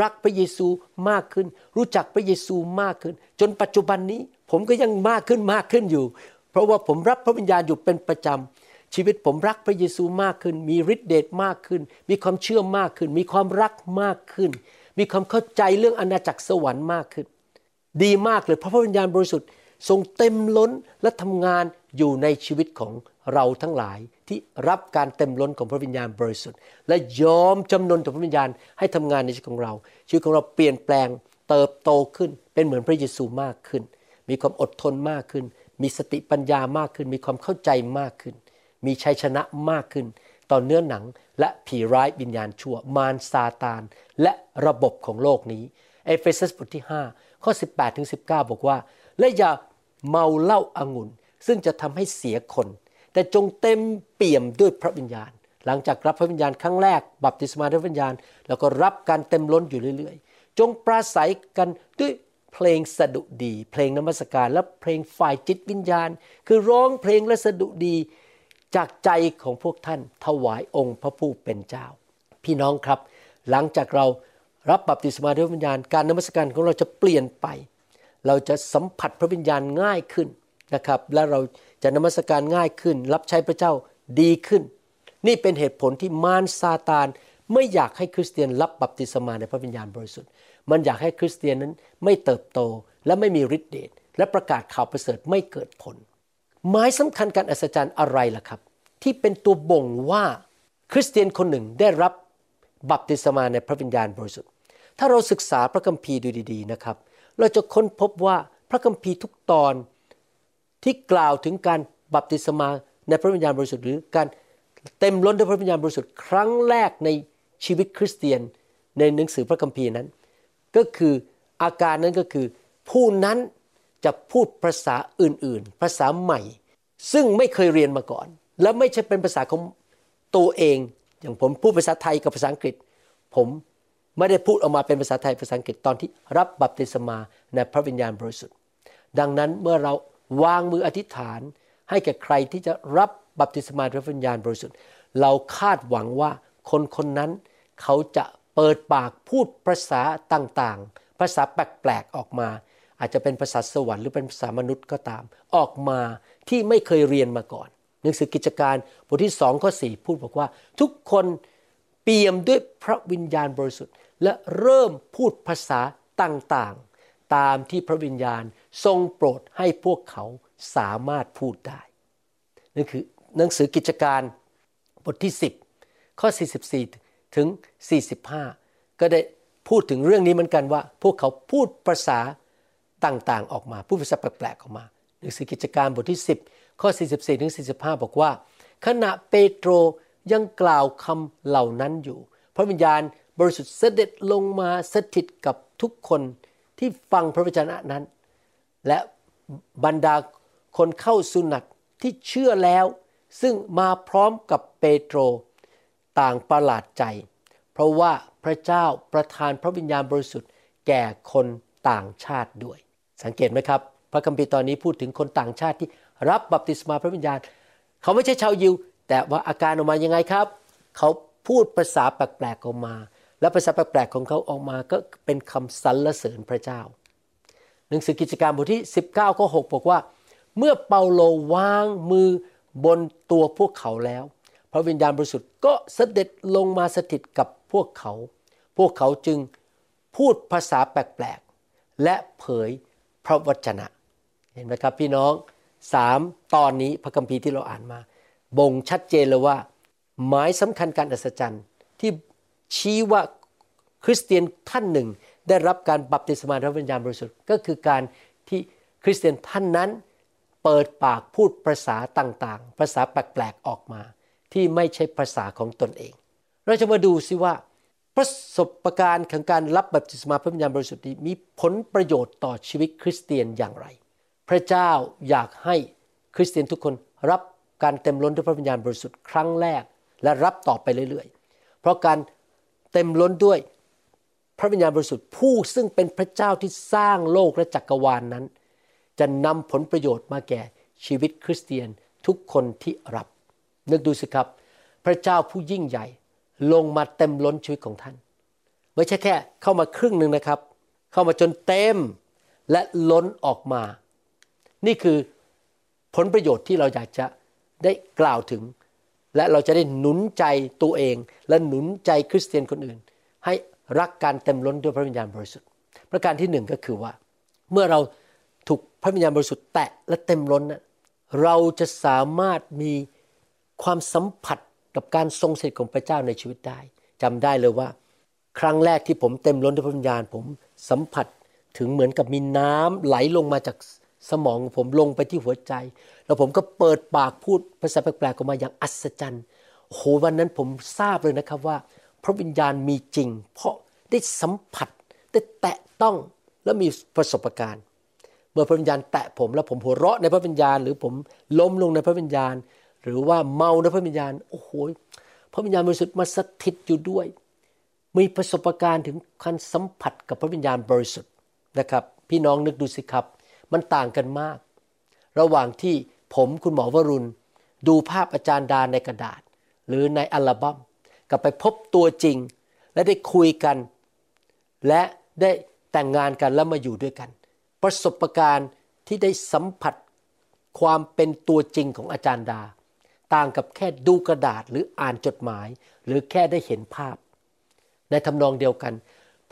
Speaker 3: รักพระเยซูมากขึ้น รู้จักพระเยซูมากขึ้น จนปัจจุบันนี้ผมก็ยังมากขึ้นมากขึ้นอยู่ เพราะว่าผมรับพระวิญญาณอยู่เป็นประจำ ชีวิตผมรักพระเยซูมากขึ้น มีฤทธิเดชมากขึ้น มีความเชื่อมากขึ้น มีความรักมากขึ้น มีความเข้าใจเรื่องอาณาจักรสวรรค์มากขึ้น ดีมากเลยเพราะพระวิญญาณบริสุทธิ์ทรงเต็มล้นและทำงานอยู่ในชีวิตของเราทั้งหลายที่รับการเต็มล้นของพระวิญญาณบริสุทธิ์ และยอมจำนนต่อพระวิญญาณให้ทำงานในชีวิตของเรา ชีวิตของเราเปลี่ยนแปลงเติบโตขึ้น เป็นเหมือนพระเยซูมากขึ้น มีความอดทนมากขึ้น มีสติปัญญามากขึ้น มีความเข้าใจมากขึ้น มีชัยชนะมากขึ้น ต่อเนื้อหนังและผีร้ายวิญญาณชั่ว มารซาตาน และระบบของโลกนี้ เอเฟซัสบทที่ 5 ข้อ 18ถึง19 บอกว่า และอย่าเมาเหล้าอางุ่น ซึ่งจะทำให้เสียคน แต่จงเต็มเปี่ยมด้วยพระวิญญาณ หลังจากรับพระวิญญาณครั้งแรก บัพติศมาด้วยวิญญาณ แล้วก็รับการเต็มล้นอยู่เรื่อยๆ จงปราศัยกันด้วยเพลงสดุดี เพลงนมัสการและเพลงฝ่ายจิตวิญญาณ คือร้องเพลงและสดุดี จากใจของพวกท่านถวายองค์พระผู้เป็นเจ้า พี่น้องครับ หลังจากเรารับบัพติศมาด้วยวิญญาณการนมัสการของเราจะเปลี่ยนไป เราจะสัมผัสพระวิญญาณง่ายขึ้นนะครับ และเราจะนมัสการง่ายขึ้น รับใช้พระเจ้าดีขึ้น นี่เป็นเหตุผลที่มารซาตานไม่อยากให้คริสเตียนรับบัพติศมาในพระวิญญาณบริสุทธิ์ มันอยากให้คริสเตียนนั้นไม่เติบโตและไม่มีฤทธิ์เดชและประกาศข่าวประเสริฐไม่เกิดผล หมายสำคัญการอัศจรรย์อะไรล่ะครับ ที่เป็นตัวบ่งว่าคริสเตียนคนหนึ่งได้รับบัพติศมาในพระวิญญาณบริสุทธิ์ ถ้าเราศึกษาพระคัมภีร์ดูดี ๆนะครับ เราจะค้นพบว่าพระคัมภีร์ทุกตอนที่กล่าวถึงการบัพติศมาในพระวิญญาณบริสุทธิ์หรือการเต็มล้นด้วยพระวิญญาณบริสุทธิ์ครั้งแรกในชีวิตคริสเตียนในหนังสือพระคัมภีร์นั้น ก็คืออาการนั้นก็คือผู้นั้น จะพูดภาษาอื่นๆ ภาษาใหม่ ซึ่งไม่เคยเรียนมาก่อน และไม่ใช่เป็นภาษาของตัวเอง อย่างผมพูดภาษาไทยกับภาษาอังกฤษ ผมไม่ได้พูดออกมาเป็นภาษาไทยภาษาอังกฤษตอนที่รับบัพติศมาในพระวิญญาณบริสุทธิ์ ดังนั้นเมื่อเราวางมืออธิษฐานให้แก่ใครที่จะรับบัพติศมานพระวิญญาณบริสุทธิ์ เราคาดหวังว่าคนคนนั้นเขาจะเปิดปากพูดภาษาต่างๆ ภาษาแปลกๆออกมา อาจจะเป็นภาษาสวรรค์หรือเป็นภาษามนุษย์ก็ตาม ออกมาที่ไม่เคยเรียนมาก่อน หนังสือกิจการบทที่สองข้อสี่พูดบอกว่า ทุกคนเปี่ยมด้วยพระวิญญาณบริสุทธิ์ และเริ่มพูดภาษาต่างๆ ตามที่พระวิญญาณทรงโปรดให้พวกเขาสามารถพูดได้นั่นคือหนังสือกิจการบทที่ 10 ข้อ 44 ถึง 45 ก็ได้พูดถึงเรื่องนี้เหมือนกันว่า พวกเขาพูดภาษา ต่างๆ ออกมาพูดภาษาแปลกๆออกมาหนังสือกิจการบทที่ 10 ข้อ 44ถึง45 บอกว่า ขณะเปโตรยังกล่าวคำเหล่านั้นอยู่ พระวิญญาณบริสุทธิ์เสด็จลงมาสถิตกับทุกคนที่ฟังพระวจนะนั้น และบรรดาคนเข้าสุนัตที่เชื่อแล้ว ซึ่งมาพร้อมกับเปโตร ต่างประหลาดใจ เพราะว่าพระเจ้าประทานพระวิญญาณบริสุทธิ์แก่คนต่างชาติด้วย สังเกตไหมครับ พระคัมภีร์ตอนนี้พูดถึงคนต่างชาติที่รับบัพติศมาพระวิญญาณ เขาไม่ใช่ชาวยิว แต่ว่าอาการออกมายังไงครับ เขาพูดภาษาแปลกๆออกมา และภาษาแปลกๆของเขาออกมาก็เป็นคำสรรเสริญพระเจ้า หนังสือกิจการบทที่ 19ข้อ6บอกว่า เมื่อเปาโลวางมือบนตัวพวกเขาแล้ว พระวิญญาณบริสุทธิ์ก็เสด็จลงมาสถิตกับพวกเขา พวกเขาจึงพูดภาษาแปลกๆและเผย พระวจนะ เห็นไหมครับพี่น้องสามตอนนี้พระคัมภีร์ที่เราอ่านมา บ่งชัดเจนเลยว่า หมายสำคัญการอัศจรรย์ที่ชี้ว่าคริสเตียนท่านหนึ่ง ได้รับการบัพติศมาพระวิญญาณบริสุทธิ์ก็คือการที่คริสเตียนท่านนั้นเปิดปากพูดภาษาต่างๆ ภาษาแปลกๆออกมา ที่ไม่ใช่ภาษาของตนเอง เราจะมาดูซิว่า ประสบการณ์ของการรับบัพติศมาพระวิญญาณบริสุทธิ์นี้มีผลประโยชน์ต่อชีวิตคริสเตียนอย่างไร พระเจ้าอยากให้คริสเตียนทุกคนรับการเต็มล้นด้วยพระวิญญาณบริสุทธิ์ครั้งแรก และรับต่อไปเรื่อยๆ เพราะการเต็มล้นด้วยพระวิญญาณบริสุทธิ์ผู้ซึ่งเป็นพระเจ้าที่สร้างโลกและจักรวาลนนั้น จะนำผลประโยชน์มาแก่ชีวิตคริสเตียนทุกคนที่รับ นึกดูสิครับ พระเจ้าผู้ยิ่งใหญ่ ลงมาเต็มล้นชีวิตของท่าน ไม่ใช่แค่เข้ามาครึ่งหนึ่งนะครับ เข้ามาจนเต็มและล้นออกมา นี่คือผลประโยชน์ที่เราอยากจะได้กล่าวถึง และเราจะได้หนุนใจตัวเอง และหนุนใจคริสเตียนคนอื่น ให้รักการเต็มล้นด้วยพระวิญญาณบริสุทธิ์ ประการที่หนึ่งก็คือว่า เมื่อเราถูกพระวิญญาณบริสุทธิ์แตะและเต็มล้นนะเราจะสามารถมีความสัมผัส กับการทรงสถิตของพระเจ้าในชีวิตได้จำได้เลยว่า ครั้งแรกที่ผมเต็มล้นด้วยพระวิญญาณ ผมสัมผัสถึงเหมือนกับมีน้ำไหลลงมาจากสมองของผมลงไปที่หัวใจ แล้วผมก็เปิดปากพูดภาษาแปลกๆออกมาอย่างอัศจรรย์โหวันนั้นผมทราบเลยนะครับว่า พระวิญญาณมีจริง เพราะได้สัมผัสได้แตะต้องและมีประสบการณ์ เมื่อพระวิญญาณแตะผมแล้วผมหัวเราะในพระวิญญาณ หรือผมล้มลงในพระวิญญาณ หรือว่าเมาในพระวิญญาณโอ้โหพระวิญญาณบริสุทธิ์มาสถิตอยู่ด้วย มีประสบการณ์ถึงการสัมผัสกับพระวิญญาณบริสุทธิ์นะครับ พี่น้องนึกดูสิครับ มันต่างกันมาก ระหว่างที่ผมคุณหมอวรุณ ดูภาพอาจารย์ดาในกระดาษ หรือในอัลบัม้มกับไปพบตัวจริง และได้คุยกัน และได้แต่งงานกันแล้วมาอยู่ด้วยกัน ประสบการณ์ที่ได้สัมผัสความเป็นตัวจริงของอาจารย์ดา ต่างกับแค่ดูกระดาษหรืออ่านจดหมาย หรือแค่ได้เห็นภาพ ในทำนองเดียวกัน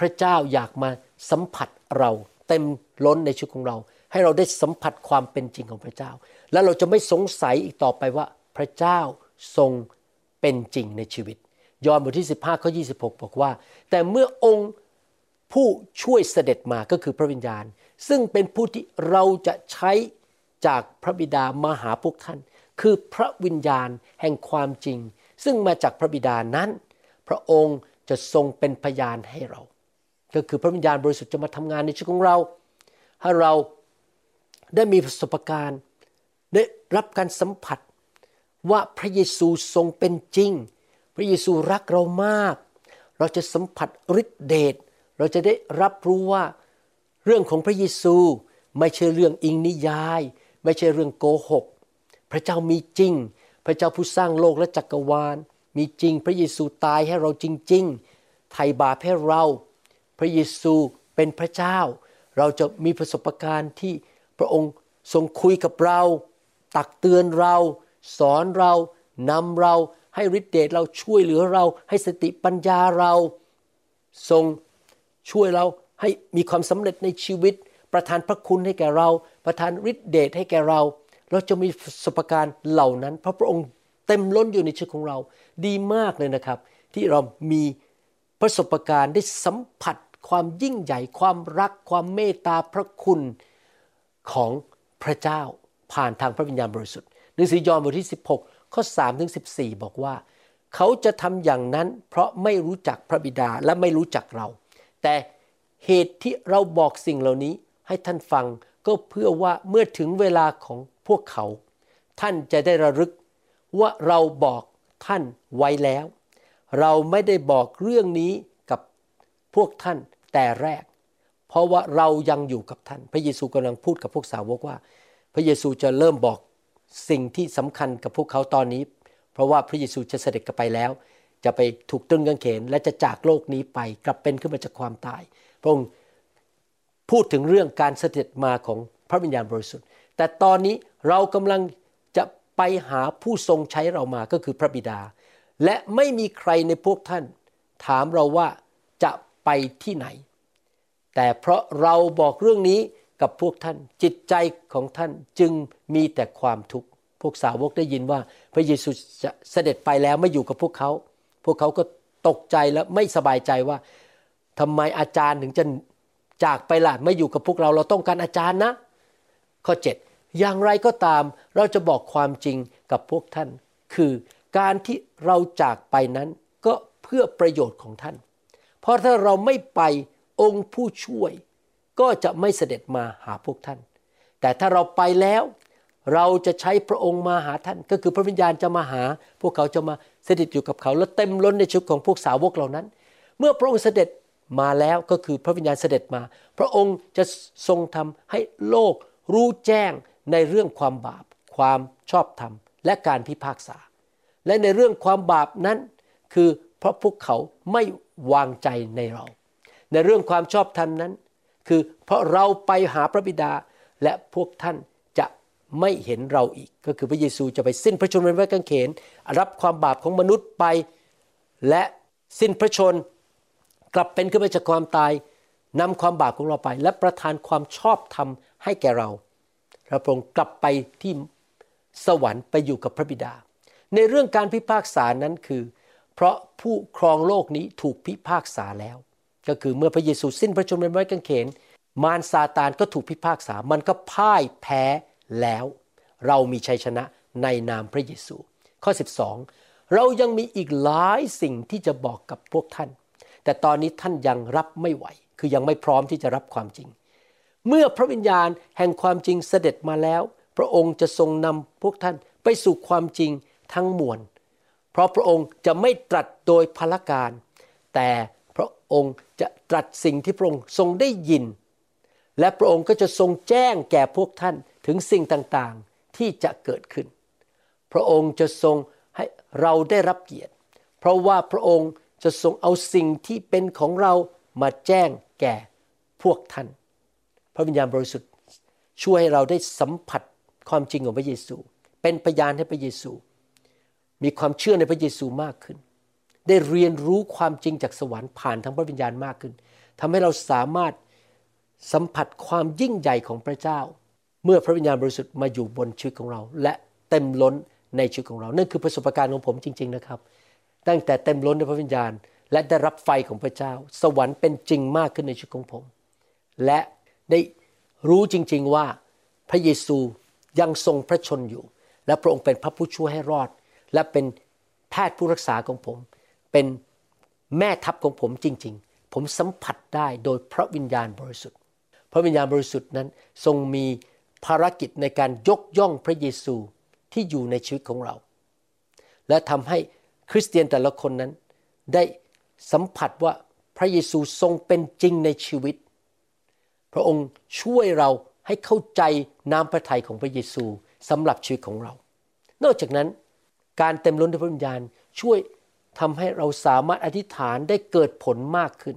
Speaker 3: พระเจ้าอยากมาสัมผัสเราเต็มล้นในชีวิตของเรา ให้เราได้สัมผัสความเป็นจริงของพระเจ้า แล้วเราจะไม่สงสัยอีกต่อไปว่า พระเจ้าทรงเป็นจริงในชีวิต ยอห์นบทที่ 15ข้อ26 บอกว่า แต่เมื่อองค์ผู้ช่วยเสด็จมาก็คือพระวิญญาณ ซึ่งเป็นผู้ที่เราจะใช้จากพระบิดามาหาพวกท่าน คือพระวิญญาณแห่งความจริง ซึ่งมาจากพระบิดานั้น พระองค์จะทรงเป็นพยานให้เรา ก็คือพระวิญญาณบริสุทธิ์จะมาทำงานในชีวิตของเรา ให้เราได้มีประสบการณ์ได้รับการสัมผัสว่าพระเยซูทรงเป็นจริง พระเยซูรักเรามาก เราจะสัมผัสฤทธิเดช เราจะได้รับรู้ว่าเรื่องของพระเยซูไม่ใช่เรื่องอิงนิยาย ไม่ใช่เรื่องโกหก พระเจ้ามีจริง พระเจ้าผู้สร้างโลกและจักรวาล มีจริง พระเยซูตายให้เราจริง ๆ ไถ่บาปให้เรา พระเยซูเป็นพระเจ้า เราจะมีประสบการณ์ที่พระองค์ทรงคุยกับเรา ตักเตือนเรา สอนเรานำเราให้ฤทธิเดชเราช่วยเหลือเรา ให้สติปัญญาเรา ทรงช่วยเราให้มีความสำเร็จในชีวิต ประทานพระคุณให้แก่เรา ประทานฤทธิเดชให้แก่เรา เราจะมีประสบการณ์เหล่านั้นเพราะพระองค์เต็มล้นอยู่ในชีวิตของเราดีมากเลยนะครับ ที่เรามีประสบการณ์ได้สัมผัสความยิ่งใหญ่ ความรักความเมตตาพระคุณของพระเจ้าผ่านทางพระวิญญาณบริสุทธิ์หนังสือยอห์นบทที่ 16 ข้อ3ถึง14 บอกว่า เขาจะทำอย่างนั้น เพราะไม่รู้จักพระบิดาและไม่รู้จักเรา แต่เหตุที่เราบอกสิ่งเหล่านี้ให้ท่านฟังก็เพื่อว่าเมื่อถึงเวลาของ พวกเขา ท่านจะได้ระลึกว่าเราบอกท่านไว้แล้ว เราไม่ได้บอกเรื่องนี้กับพวกท่านแต่แรก เพราะว่าเรายังอยู่กับท่าน พระเยซูกำลังพูดกับพวกสาวกว่า พระเยซูจะเริ่มบอกสิ่งที่สำคัญกับพวกเขาตอนนี้ เพราะว่าพระเยซูจะเสด็จกลับไปแล้ว จะไปถูกตรึงกางเขนและจะจากโลกนี้ไปกลับเป็นขึ้นมาจากความตาย พระองค์พูดถึงเรื่องการเสด็จมาของพระวิญญาณบริสุทธิ์ แต่ตอนนี้ เรากำลังจะไปหาผู้ทรงใช้เรามาก็คือพระบิดา และไม่มีใครในพวกท่าน ถามเราว่าจะไปที่ไหน แต่เพราะเราบอกเรื่องนี้กับพวกท่านจิตใจของท่านจึงมีแต่ความทุกข์พวกสาวกได้ยินว่าพระเยซูจะเสด็จไปแล้วไม่อยู่กับพวกเขา พวกเขาก็ตกใจและไม่สบายใจว่าทำไมอาจารย์ถึงจะจากไปล่ะไม่อยู่กับพวกเราเราต้องการอาจารย์นะ ข้อ 7 อย่างไรก็ตามเราจะบอกความจริงกับพวกท่าน คือการที่เราจากไปนั้นก็เพื่อประโยชน์ของท่าน เพราะถ้าเราไม่ไปองค์ผู้ช่วย ก็จะไม่เสด็จมาหาพวกท่าน แต่ถ้าเราไปแล้ว เราจะใช้พระองค์มาหาท่าน ก็คือพระวิญญาณจะมาหา พวกเขาจะมาเสด็จอยู่กับเขา และเต็มล้นในชีวิตของพวกสาวกเหล่านั้น เมื่อพระองค์เสด็จมาแล้วก็คือพระวิญญาณเสด็จมา พระองค์จะทรงทำให้โลกรู้แจ้ง ในเรื่องความบาป ความชอบธรรม และการพิพากษา และในเรื่องความบาปนั้น คือเพราะพวกเขาไม่วางใจในเรา ในเรื่องความชอบธรรมนั้น คือเพราะเราไปหาพระบิดาและพวกท่านจะไม่เห็นเราอีก ก็คือพระเยซูจะไปสิ้นพระชนม์บนไม้กางเขน รับความบาปของมนุษย์ไป และสิ้นพระชนม์กลับเป็นขึ้นมาจากความตายนำความบาปของเราไป และประทานความชอบธรรมให้แก่เรา พระองค์กลับไปที่สวรรค์ไปอยู่กับพระบิดา ในเรื่องการพิพากษานั้นคือ เพราะผู้ครองโลกนี้ถูกพิพากษาแล้ว ก็คือเมื่อพระเยซูสิ้นพระชนม์บนไม้กางเขน มารซาตานก็ถูกพิพากษา มันก็พ่ายแพ้แล้ว เรามีชัยชนะในนามพระเยซู ข้อ 12 เรายังมีอีกหลายสิ่งที่จะบอกกับพวกท่าน แต่ตอนนี้ท่านยังรับไม่ไหว คือยังไม่พร้อมที่จะรับความจริง เมื่อพระวิญญาณแห่งความจริงเสด็จมาแล้ว พระองค์จะทรงนำพวกท่านไปสู่ความจริงทั้งมวล เพราะพระองค์จะไม่ตรัสโดยพลการ แต่พระองค์จะตรัสสิ่งที่พระองค์ทรงได้ยิน และพระองค์ก็จะทรงแจ้งแก่พวกท่านถึงสิ่งต่างๆที่จะเกิดขึ้น พระองค์จะทรงให้เราได้รับเกียรติ เพราะว่าพระองค์จะทรงเอาสิ่งที่เป็นของเรามาแจ้งแก่พวกท่าน ระวิญญาณบริสุทธิ์ช่วยให้เราได้สัมผัสความจริงของพระเยซู เป็นพยานให้พระเยซู มีความเชื่อในพระเยซูมากขึ้น ได้เรียนรู้ความจริงจากสวรรค์ผ่านทางพระวิญญาณมากขึ้นทำให้เราสามารถสัมผัสความยิ่งใหญ่ของพระเจ้า เมื่อพระวิญญาณบริสุทธิ์มาอยู่บนชีวิตของเรา และเต็มล้นในชีวิตของเรา นั่นคือประสบการณ์ของผมจริง ๆนะครับ ตั้งแต่เต็มล้นในพระวิญญาณ และได้รับไฟของพระเจ้า สวรรค์เป็นจริงมากขึ้นในชีวิตของผม และ ได้รู้จริงๆว่าพระเยซูยังทรงพระชนอยู่ และพระองค์เป็นพระผู้ช่วยให้รอด และเป็นแพทย์ผู้รักษาของผม เป็นแม่ทัพของผมจริง ๆ ผมสัมผัสได้โดยพระวิญญาณบริสุทธิ์ พระวิญญาณบริสุทธิ์นั้นทรงมีภารกิจในการยกย่องพระเยซูที่อยู่ในชีวิตของเรา และทำให้คริสเตียนแต่ละคนนั้นได้สัมผัสว่าพระเยซูทรงเป็นจริงในชีวิต ระองค์ช่วยเราให้เข้าใจน้ำพระทัยของพระเยซูสำหรับชีวิตของเรา นอกจากนั้นการเต็มล้นด้วยพระวิญญาณช่วยทำให้เราสามารถอธิษฐานได้เกิดผลมากขึ้น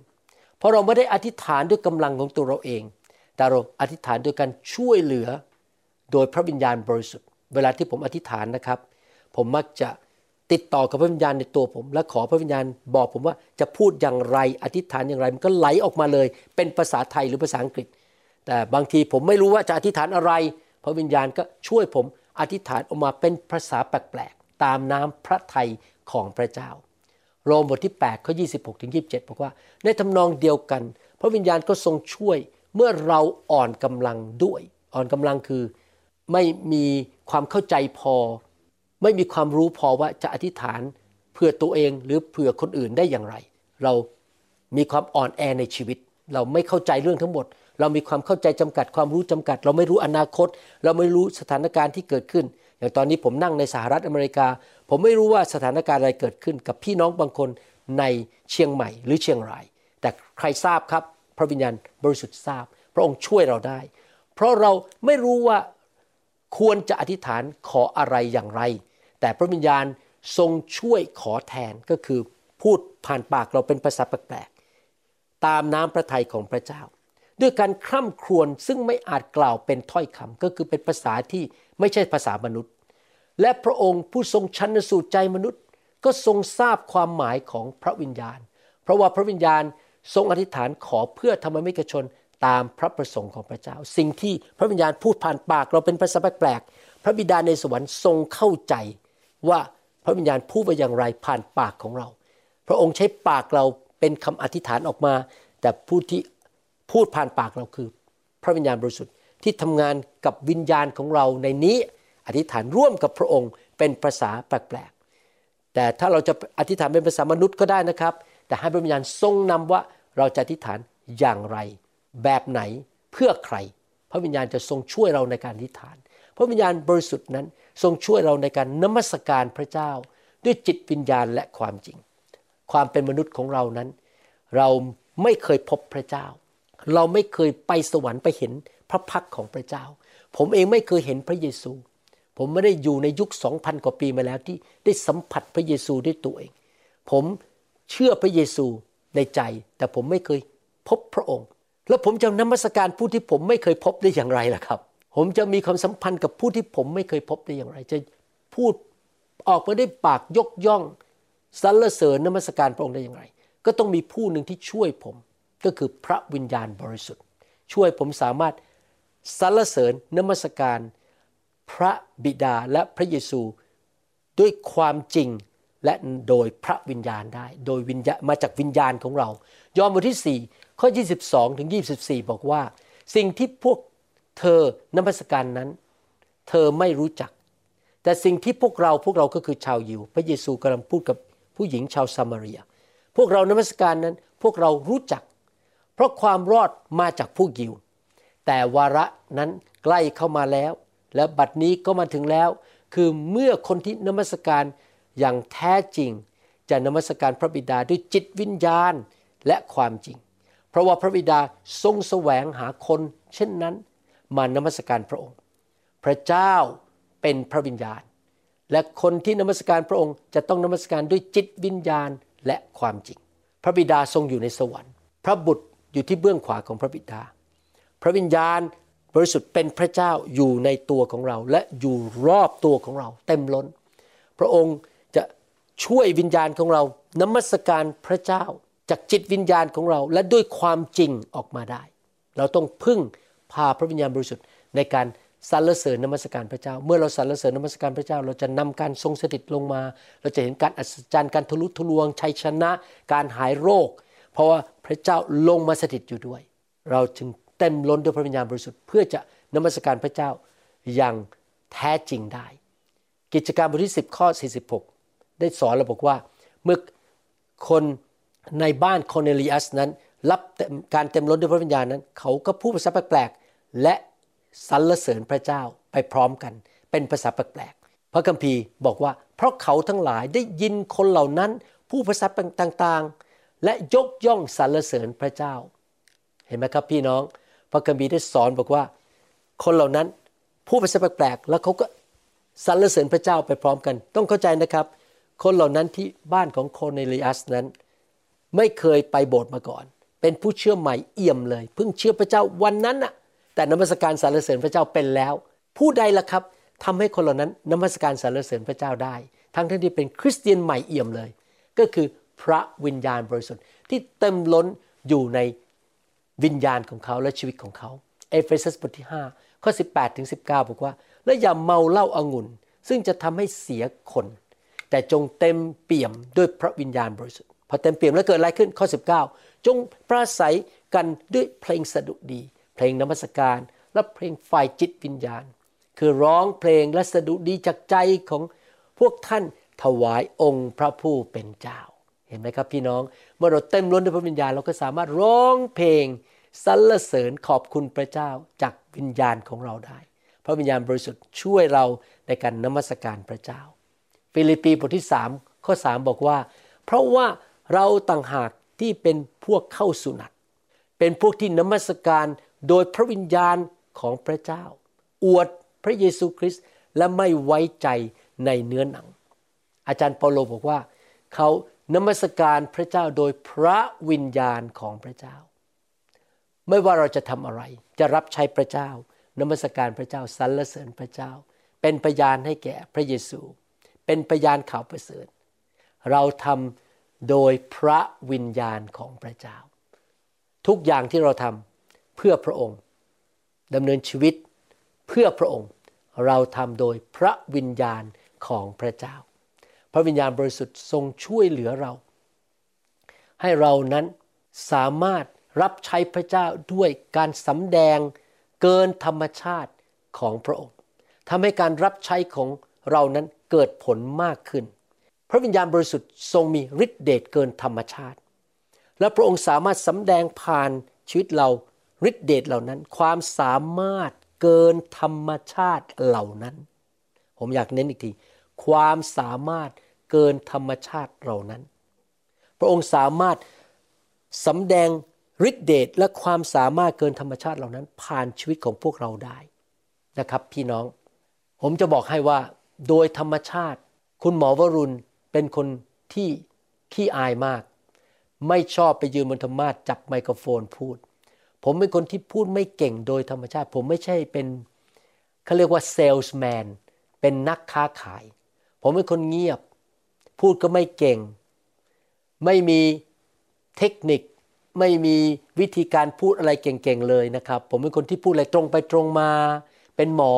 Speaker 3: เพราะเราไม่ได้อธิษฐานด้วยกำลังของตัวเราเอง แต่เราอธิษฐานโดยการช่วยเหลือโดยพระวิญญาณบริสุทธิ์ เวลาที่ผมอธิษฐานนะครับ ผมมักจะ ติดต่อกับพระวิญญาณในตัวผม และขอพระวิญญาณบอกผมว่าจะพูดอย่างไรอธิษฐานอย่างไร มันก็ไหลออกมาเลย เป็นภาษาไทยหรือภาษาอังกฤษ แต่บางทีผมไม่รู้ว่าจะอธิษฐานอะไร พระวิญญาณก็ช่วยผมอธิษฐานออกมาเป็นภาษาแปลกๆตามน้ำพระทัยของพระเจ้า โรมบทที่8ข้อ26ถึง27 บอกว่า ในทำนองเดียวกัน พระวิญญาณก็ทรงช่วยเมื่อเราอ่อนกำลังด้วย อ่อนกำลังคือไม่มีความเข้าใจพอ ไม่มีความรู้พอว่าจะอธิษฐานเพื่อตัวเองหรือเผื่อคนอื่นได้อย่างไร เรามีความอ่อนแอในชีวิต เราไม่เข้าใจเรื่องทั้งหมด เรามีความเข้าใจจำกัด ความรู้จำกัด เราไม่รู้อนาคต เราไม่รู้สถานการณ์ที่เกิดขึ้น อย่างตอนนี้ผมนั่งในสหรัฐอเมริกา ผมไม่รู้ว่าสถานการณ์อะไรเกิดขึ้น กับพี่น้องบางคนในเชียงใหม่หรือเชียงราย แต่ใครทราบครับ พระวิญญาณบริสุทธิ์ทราบ พระองค์ช่วยเราได้ เพราะเราไม่รู้ว่าควรจะอธิษฐานขออะไรอย่างไร แต่พระวิญญาณทรงช่วยขอแทนก็คือพูดผ่านปากเราเป็นภาษาแปลกๆตามน้ำพระทัยของพระเจ้า ด้วยการคร่ำครวญซึ่งไม่อาจกล่าวเป็นถ้อยคำก็คือเป็นภาษาที่ไม่ใช่ภาษามนุษย์ และพระองค์ผู้ทรงชันสูตรใจมนุษย์ ก็ทรงทราบความหมายของพระวิญญาณ เพราะว่าพระวิญญาณทรงอธิษฐานขอเพื่อธรรมมิกชนตามพระประสงค์ของพระเจ้า สิ่งที่พระวิญญาณพูดผ่านปากเราเป็นภาษาแปลกๆพระบิดาในสวรรค์ทรงเข้าใจ ว่าพระวิญญาณพูดไปอย่างไรผ่านปากของเรา พระองค์ใช้ปากเราเป็นคำอธิษฐานออกมา แต่ผู้ที่พูดผ่านปากเราคือ พระวิญญาณบริสุทธิ์ที่ทำงานกับวิญญาณของเราในนี้อธิษฐานร่วมกับพระองค์เป็นภาษาแปลกๆ แต่ถ้าเราจะอธิษฐานเป็นภาษามนุษย์ก็ได้นะครับ แต่ให้พระวิญญาณทรงนำว่าเราจะอธิษฐานอย่างไร แบบไหนเพื่อใคร พระวิญญาณจะทรงช่วยเราในการอธิษฐาน ระวิญญาณบริสุทธิ์นั้นทรงช่วยเราในการนมัสการพระเจ้า ด้วยจิตวิญญาณและความจริง ความเป็นมนุษย์ของเรานั้น เราไม่เคยพบพระเจ้า เราไม่เคยไปสวรรค์ไปเห็นพระพักของพระเจ้า ผมเองไม่เคยเห็นพระเยซู ผมไม่ได้อยู่ในยุคสองพันกว่าปีมาแล้วที่ได้สัมผัสพระเยซูด้วยตัวเอง ผมเชื่อพระเยซูในใจ แต่ผมไม่เคยพบพระองค์ แล้วผมจะนมัสการผู้ที่ผมไม่เคยพบได้อย่างไรล่ะครับ ผมจะมีความสัมพันธ์กับผู้ที่ผมไม่เคยพบได้อย่างไร จะพูดออกมาได้ปากยกย่องสรรเสริญนมัสการพระองค์ได้อย่างไร ก็ต้องมีผู้หนึ่งที่ช่วยผมก็คือพระวิญญาณบริสุทธิ์ ช่วยผมสามารถสรรเสริญนมัสการ พระบิดาและพระเยซูด้วยความจริงและโดยพระวิญญาณได้ โดยวิญญามาจากวิญญาณของเรา ยอห์นบทที่ 4 ข้อ 22 ถึง 24 บอกว่า สิ่งที่พวก เธอนมัสการนั้น เธอไม่รู้จัก แต่สิ่งที่พวกเราพวกเราก็คือชาวยิว พระเยซูกำลังพูดกับผู้หญิงชาวซามารียพวกเรานมัสการนั้นพวกเรารู้จัก เพราะความรอดมาจากผู้ยิว แต่วาระนั้นใกล้เข้ามาแล้ว และบัดนี้ก็มาถึงแล้ว คือเมื่อคนที่นมัสการอย่างแท้จริง จะนมัสการพระบิดาด้วยจิตวิญญาณและความจริง เพราะว่าพระบิดาทรงแสวงหาคนเช่นนั้น มานมัสการพระองค์ พระเจ้าเป็นพระวิญญาณ และคนที่นมัสการพระองค์จะต้องนมัสการด้วยจิตวิญญาณและความจริง พระบิดาทรงอยู่ในสวรรค์ พระบุตรอยู่ที่เบื้องขวาของพระบิดา พระวิญญาณบริสุทธิ์เป็นพระเจ้าอยู่ในตัวของเรา และอยู่รอบตัวของเรา เต็มล้น พระองค์จะช่วยวิญญาณของเรานมัสการพระเจ้าจากจิตวิญญาณของเราและด้วยความจริงออกมาได้ เราต้องพึ่ง พาพระวิญญาณบริสุทธิ์ในการสรรเสริญนมัสการพระเจ้า เมื่อเราสรรเสริญนมัสการพระเจ้า เราจะนำการทรงสถิตลงมา เราจะเห็นการอัศจรรย์การทะลุทะลวงชัยชนะ การหายโรค เพราะว่าพระเจ้าลงมาสถิตอยู่ด้วย เราจึงเต็มล้นด้วยพระวิญญาณบริสุทธิ์เพื่อจะนมัสการพระเจ้าอย่างแท้จริงได้ กิจการบทที่ 10 ข้อ 46 ได้สอนเราบอกว่าเมื่อคนในบ้านโคเนลิอัสนั้น รับการเต็มล้นด้วยพระวิญญาณนั้น เขาก็พูดภาษาแปลก และสรรเสริญพระเจ้าไปพร้อมกัน เป็นภาษาแปลกๆพระคัมภีร์บอกว่า เพราะเขาทั้งหลายได้ยินคนเหล่านั้นผู้ภาษาต่างๆ และยกย่องสรรเสริญพระเจ้า เห็นไหมครับพี่น้อง พระคัมภีร์ได้สอนบอกว่า คนเหล่านั้นผู้ภาษาแปลกๆแล้วเขาก็สรรเสริญพระเจ้าไปพร้อมกัน ต้องเข้าใจนะครับ คนเหล่านั้นที่บ้านของโคเนลิอัสนั้น ไม่เคยไปโบสถ์มาก่อน เป็นผู้เชื่อใหม่เอี่ยมเลย เพิ่งเชื่อพระเจ้าวันนั้นน่ะ แต่นมัสการสรรเสริญพระเจ้าเป็นแล้ว ผู้ใดล่ะครับทำให้คนเหล่านั้นนมัสการสรรเสริญพระเจ้าได้ ทั้งที่ที่เป็นคริสเตียนใหม่เอี่ยมเลย ก็คือพระวิญญาณบริสุทธิ์ที่เต็มล้นอยู่ในวิญญาณของเขาและชีวิตของเขา เอเฟซัสบทที่5ข้อ18ถึง19 บอกว่า และอย่าเมาเหล้าอางุ่น ซึ่งจะทำให้เสียคน แต่จงเต็มเปี่ยมด้วยพระวิญญาณบริสุทธิ์พอเต็มเปี่ยมแล้วเกิดอะไรขึ้นข้อ 19 จงปราศัยกันด้วยเพลงสดุดี เพลงนมัสการ และเพลงฝ่ายจิตวิญญาณ คือร้องเพลงและสดุดีจากใจของพวกท่านถวายองค์พระผู้เป็นเจ้า เห็นไหมครับพี่น้อง เมื่อเราเต็มล้นด้วยพระวิญญาณเราก็สามารถร้องเพลงสรรเสริญขอบคุณพระเจ้าจากวิญญาณของเราได้ พระวิญญาณบริสุทธิ์ช่วยเราในการนมัสการพระเจ้า ฟิลิปปีบทที่3ข้อ3บอกว่า เพราะว่าเราต่างหากที่เป็นพวกเข้าสุนัตเป็นพวกที่นมัสการ โดยพระวิญญาณของพระเจ้า อวดพระเยซูคริสต์และไม่ไว้ใจในเนื้อหนัง อาจารย์เปาโลบอกว่า เขานมัสการพระเจ้าโดยพระวิญญาณของพระเจ้า ไม่ว่าเราจะทำอะไร จะรับใช้พระเจ้านมัสการพระเจ้าสรรเสริญพระเจ้า เป็นพยานให้แก่พระเยซู เป็นพยานข่าวประเสริฐ เราทำโดยพระวิญญาณของพระเจ้า ทุกอย่างที่เราทำ เพื่อพระองค์ดำเนินชีวิตเพื่อพระองค์ เราทำโดยพระวิญญาณของพระเจ้า พระวิญญาณบริสุทธิ์ทรงช่วยเหลือเรา ให้เรานั้นสามารถรับใช้พระเจ้าด้วยการสำแดงเกินธรรมชาติของพระองค์ทำให้การรับใช้ของเรานั้นเกิดผลมากขึ้น พระวิญญาณบริสุทธิ์ทรงมีฤทธิเดชเกินธรรมชาติ และพระองค์สามารถสำแดงผ่านชีวิตเรา ฤทธิเดชเหล่านั้น ความสามารถเกินธรรมชาติเหล่านั้น ผมอยากเน้นอีกที ความสามารถเกินธรรมชาติเหล่านั้น พระองค์สามารถสำแดงฤทธิเดชและความสามารถเกินธรรมชาติเหล่านั้น ผ่านชีวิตของพวกเราได้นะครับพี่น้อง ผมจะบอกให้ว่า โดยธรรมชาติ คุณหมอวรุณเป็นคนที่ขี้อายมาก ไม่ชอบไปยืนบนธรรมาสจับไมโครโฟนพูด ผมเป็นคนที่พูดไม่เก่งโดยธรรมชาติ ผมไม่ใช่เป็นเขาเรียกว่าเซลส์แมนเป็นนักค้าขาย ผมเป็นคนเงียบ พูดก็ไม่เก่ง ไม่มีเทคนิค ไม่มีวิธีการพูดอะไรเก่งๆเลยนะครับ ผมเป็นคนที่พูดอะไรตรงไปตรงมา เป็นหมอ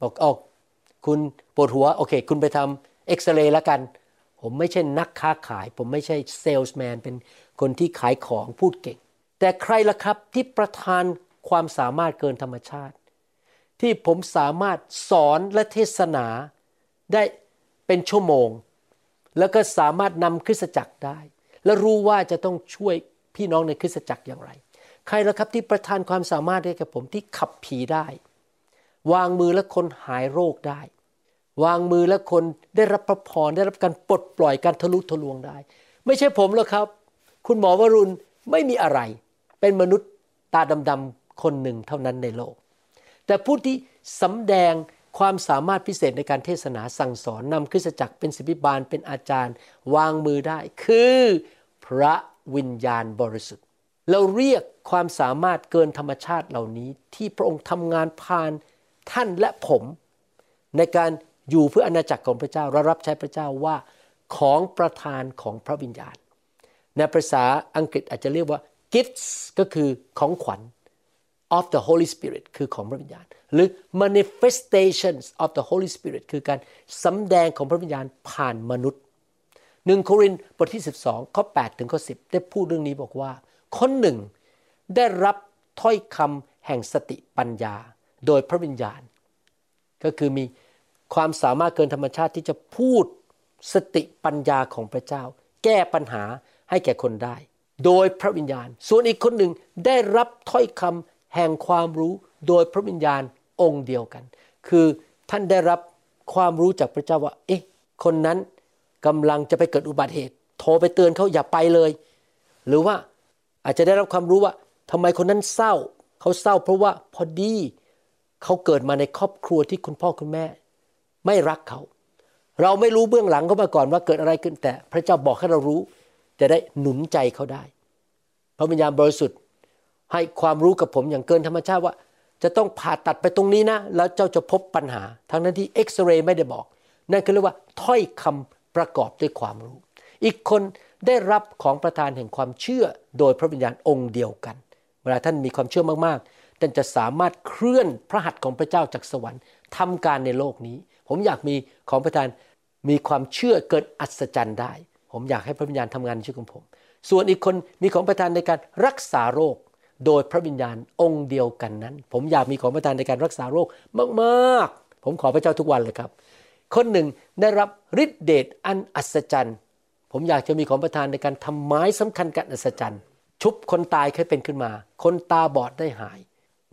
Speaker 3: บอกออกคุณปวดหัวโอเค คุณไปทำเอ็กซเรย์แล้วกัน ผมไม่ใช่นักค้าขาย ผมไม่ใช่เซลส์แมนเป็นคนที่ขายของพูดเก่ง แต่ใครล่ะครับที่ประทานความสามารถเกินธรรมชาติ ที่ผมสามารถสอนและเทศนาได้เป็นชั่วโมง แล้วก็สามารถนำคริสตจักรได้ และรู้ว่าจะต้องช่วยพี่น้องในคริสตจักรอย่างไร ใครล่ะครับที่ประทานความสามารถให้กับผมที่ขับผีได้ วางมือแล้วคนหายโรคได้ วางมือแล้วคนได้รับพระพรได้รับการปลดปล่อยการทะลุทะลวงได้ ไม่ใช่ผมหรอกครับ คุณหมอวรุณไม่มีอะไร เป็นมนุษย์ตาดำๆคนหนึ่งเท่านั้นในโลก แต่ผู้ที่สำแดงความสามารถพิเศษในการเทศนาสั่งสอนนำคริสตจักรเป็นศิบิบาลเป็นอาจารย์ วางมือได้ คือพระวิญญาณบริสุทธิ์ เราเรียกความสามารถเกินธรรมชาติเหล่านี้ ที่พระองค์ทำงานผ่านท่านและผม ในการอยู่เพื่ออาณาจักรของพระเจ้าและรับใช้พระเจ้าว่าของประทานของพระวิญญาณ ในภาษาอังกฤษอาจจะเรียกว่า gifts ก็คือของขวัญ of the Holy Spirit คือของพระวิญญาณ หรือ manifestations of the Holy Spirit คือการสำแดงของพระวิญญาณผ่านมนุษย์หนึ่งโครินธ์บทที่ 12 ข้อ 8 ถึงข้อ 10 ได้พูดเรื่องนี้บอกว่า คนหนึ่งได้รับถ้อยคำแห่งสติปัญญาโดยพระวิญญาณ ก็คือมีความสามารถเกินธรรมชาติที่จะพูดสติปัญญาของพระเจ้า แก้ปัญหาให้แก่คนได้ โดยพระวิญญาณ ส่วนอีกคนหนึ่งได้รับถ้อยคำแห่งความรู้โดยพระวิญญาณองค์เดียวกัน คือท่านได้รับความรู้จากพระเจ้าว่า เอ๊ะ คนนั้นกำลังจะไปเกิดอุบัติเหตุ โทรไปเตือนเขาอย่าไปเลย หรือว่าอาจจะได้รับความรู้ว่าทำไมคนนั้นเศร้า เขาเศร้าเพราะว่าพอดีเขาเกิดมาในครอบครัวที่คุณพ่อคุณแม่ ไม่รักเขา เราไม่รู้เบื้องหลังเขามาก่อนว่าเกิดอะไรขึ้นแต่ พระเจ้าบอกให้เรารู้ จะได้หนุนใจเขาได้ พระวิญญาณบริสุทธิ์ให้ความรู้กับผมอย่างเกินธรรมชาติว่า จะต้องผ่าตัดไปตรงนี้นะ แล้วเจ้าจะพบปัญหา ทั้งนั้นที่เอ็กซเรย์ไม่ได้บอก นั่นคือเรียกว่าถ้อยคำประกอบด้วยความรู้ อีกคนได้รับของประทานแห่งความเชื่อโดยพระวิญญาณองค์เดียวกัน เวลาท่านมีความเชื่อมากๆท่านจะสามารถเคลื่อนพระหัตถ์ของพระเจ้าจากสวรรค์ทำการในโลกนี้ ผมอยากมีของประทานมีความเชื่อเกินอัศจรรย์ได้ ผมอยากให้พระวิญญาณทำงานในชีวิตของผม ส่วนอีกคนมีของประทานในการรักษาโรคโดยพระวิญญาณองค์เดียวกันนั้น ผมอยากมีของประทานในการรักษาโรคมากๆ ผมขอพระเจ้าทุกวันเลยครับ คนหนึ่งได้รับฤทธิเดชอันอัศจรรย์ ผมอยากจะมีของประทานในการทำไม้สำคัญกันอัศจรรย์ ชุบคนตายเคยเป็นขึ้นมา คนตาบอดได้หาย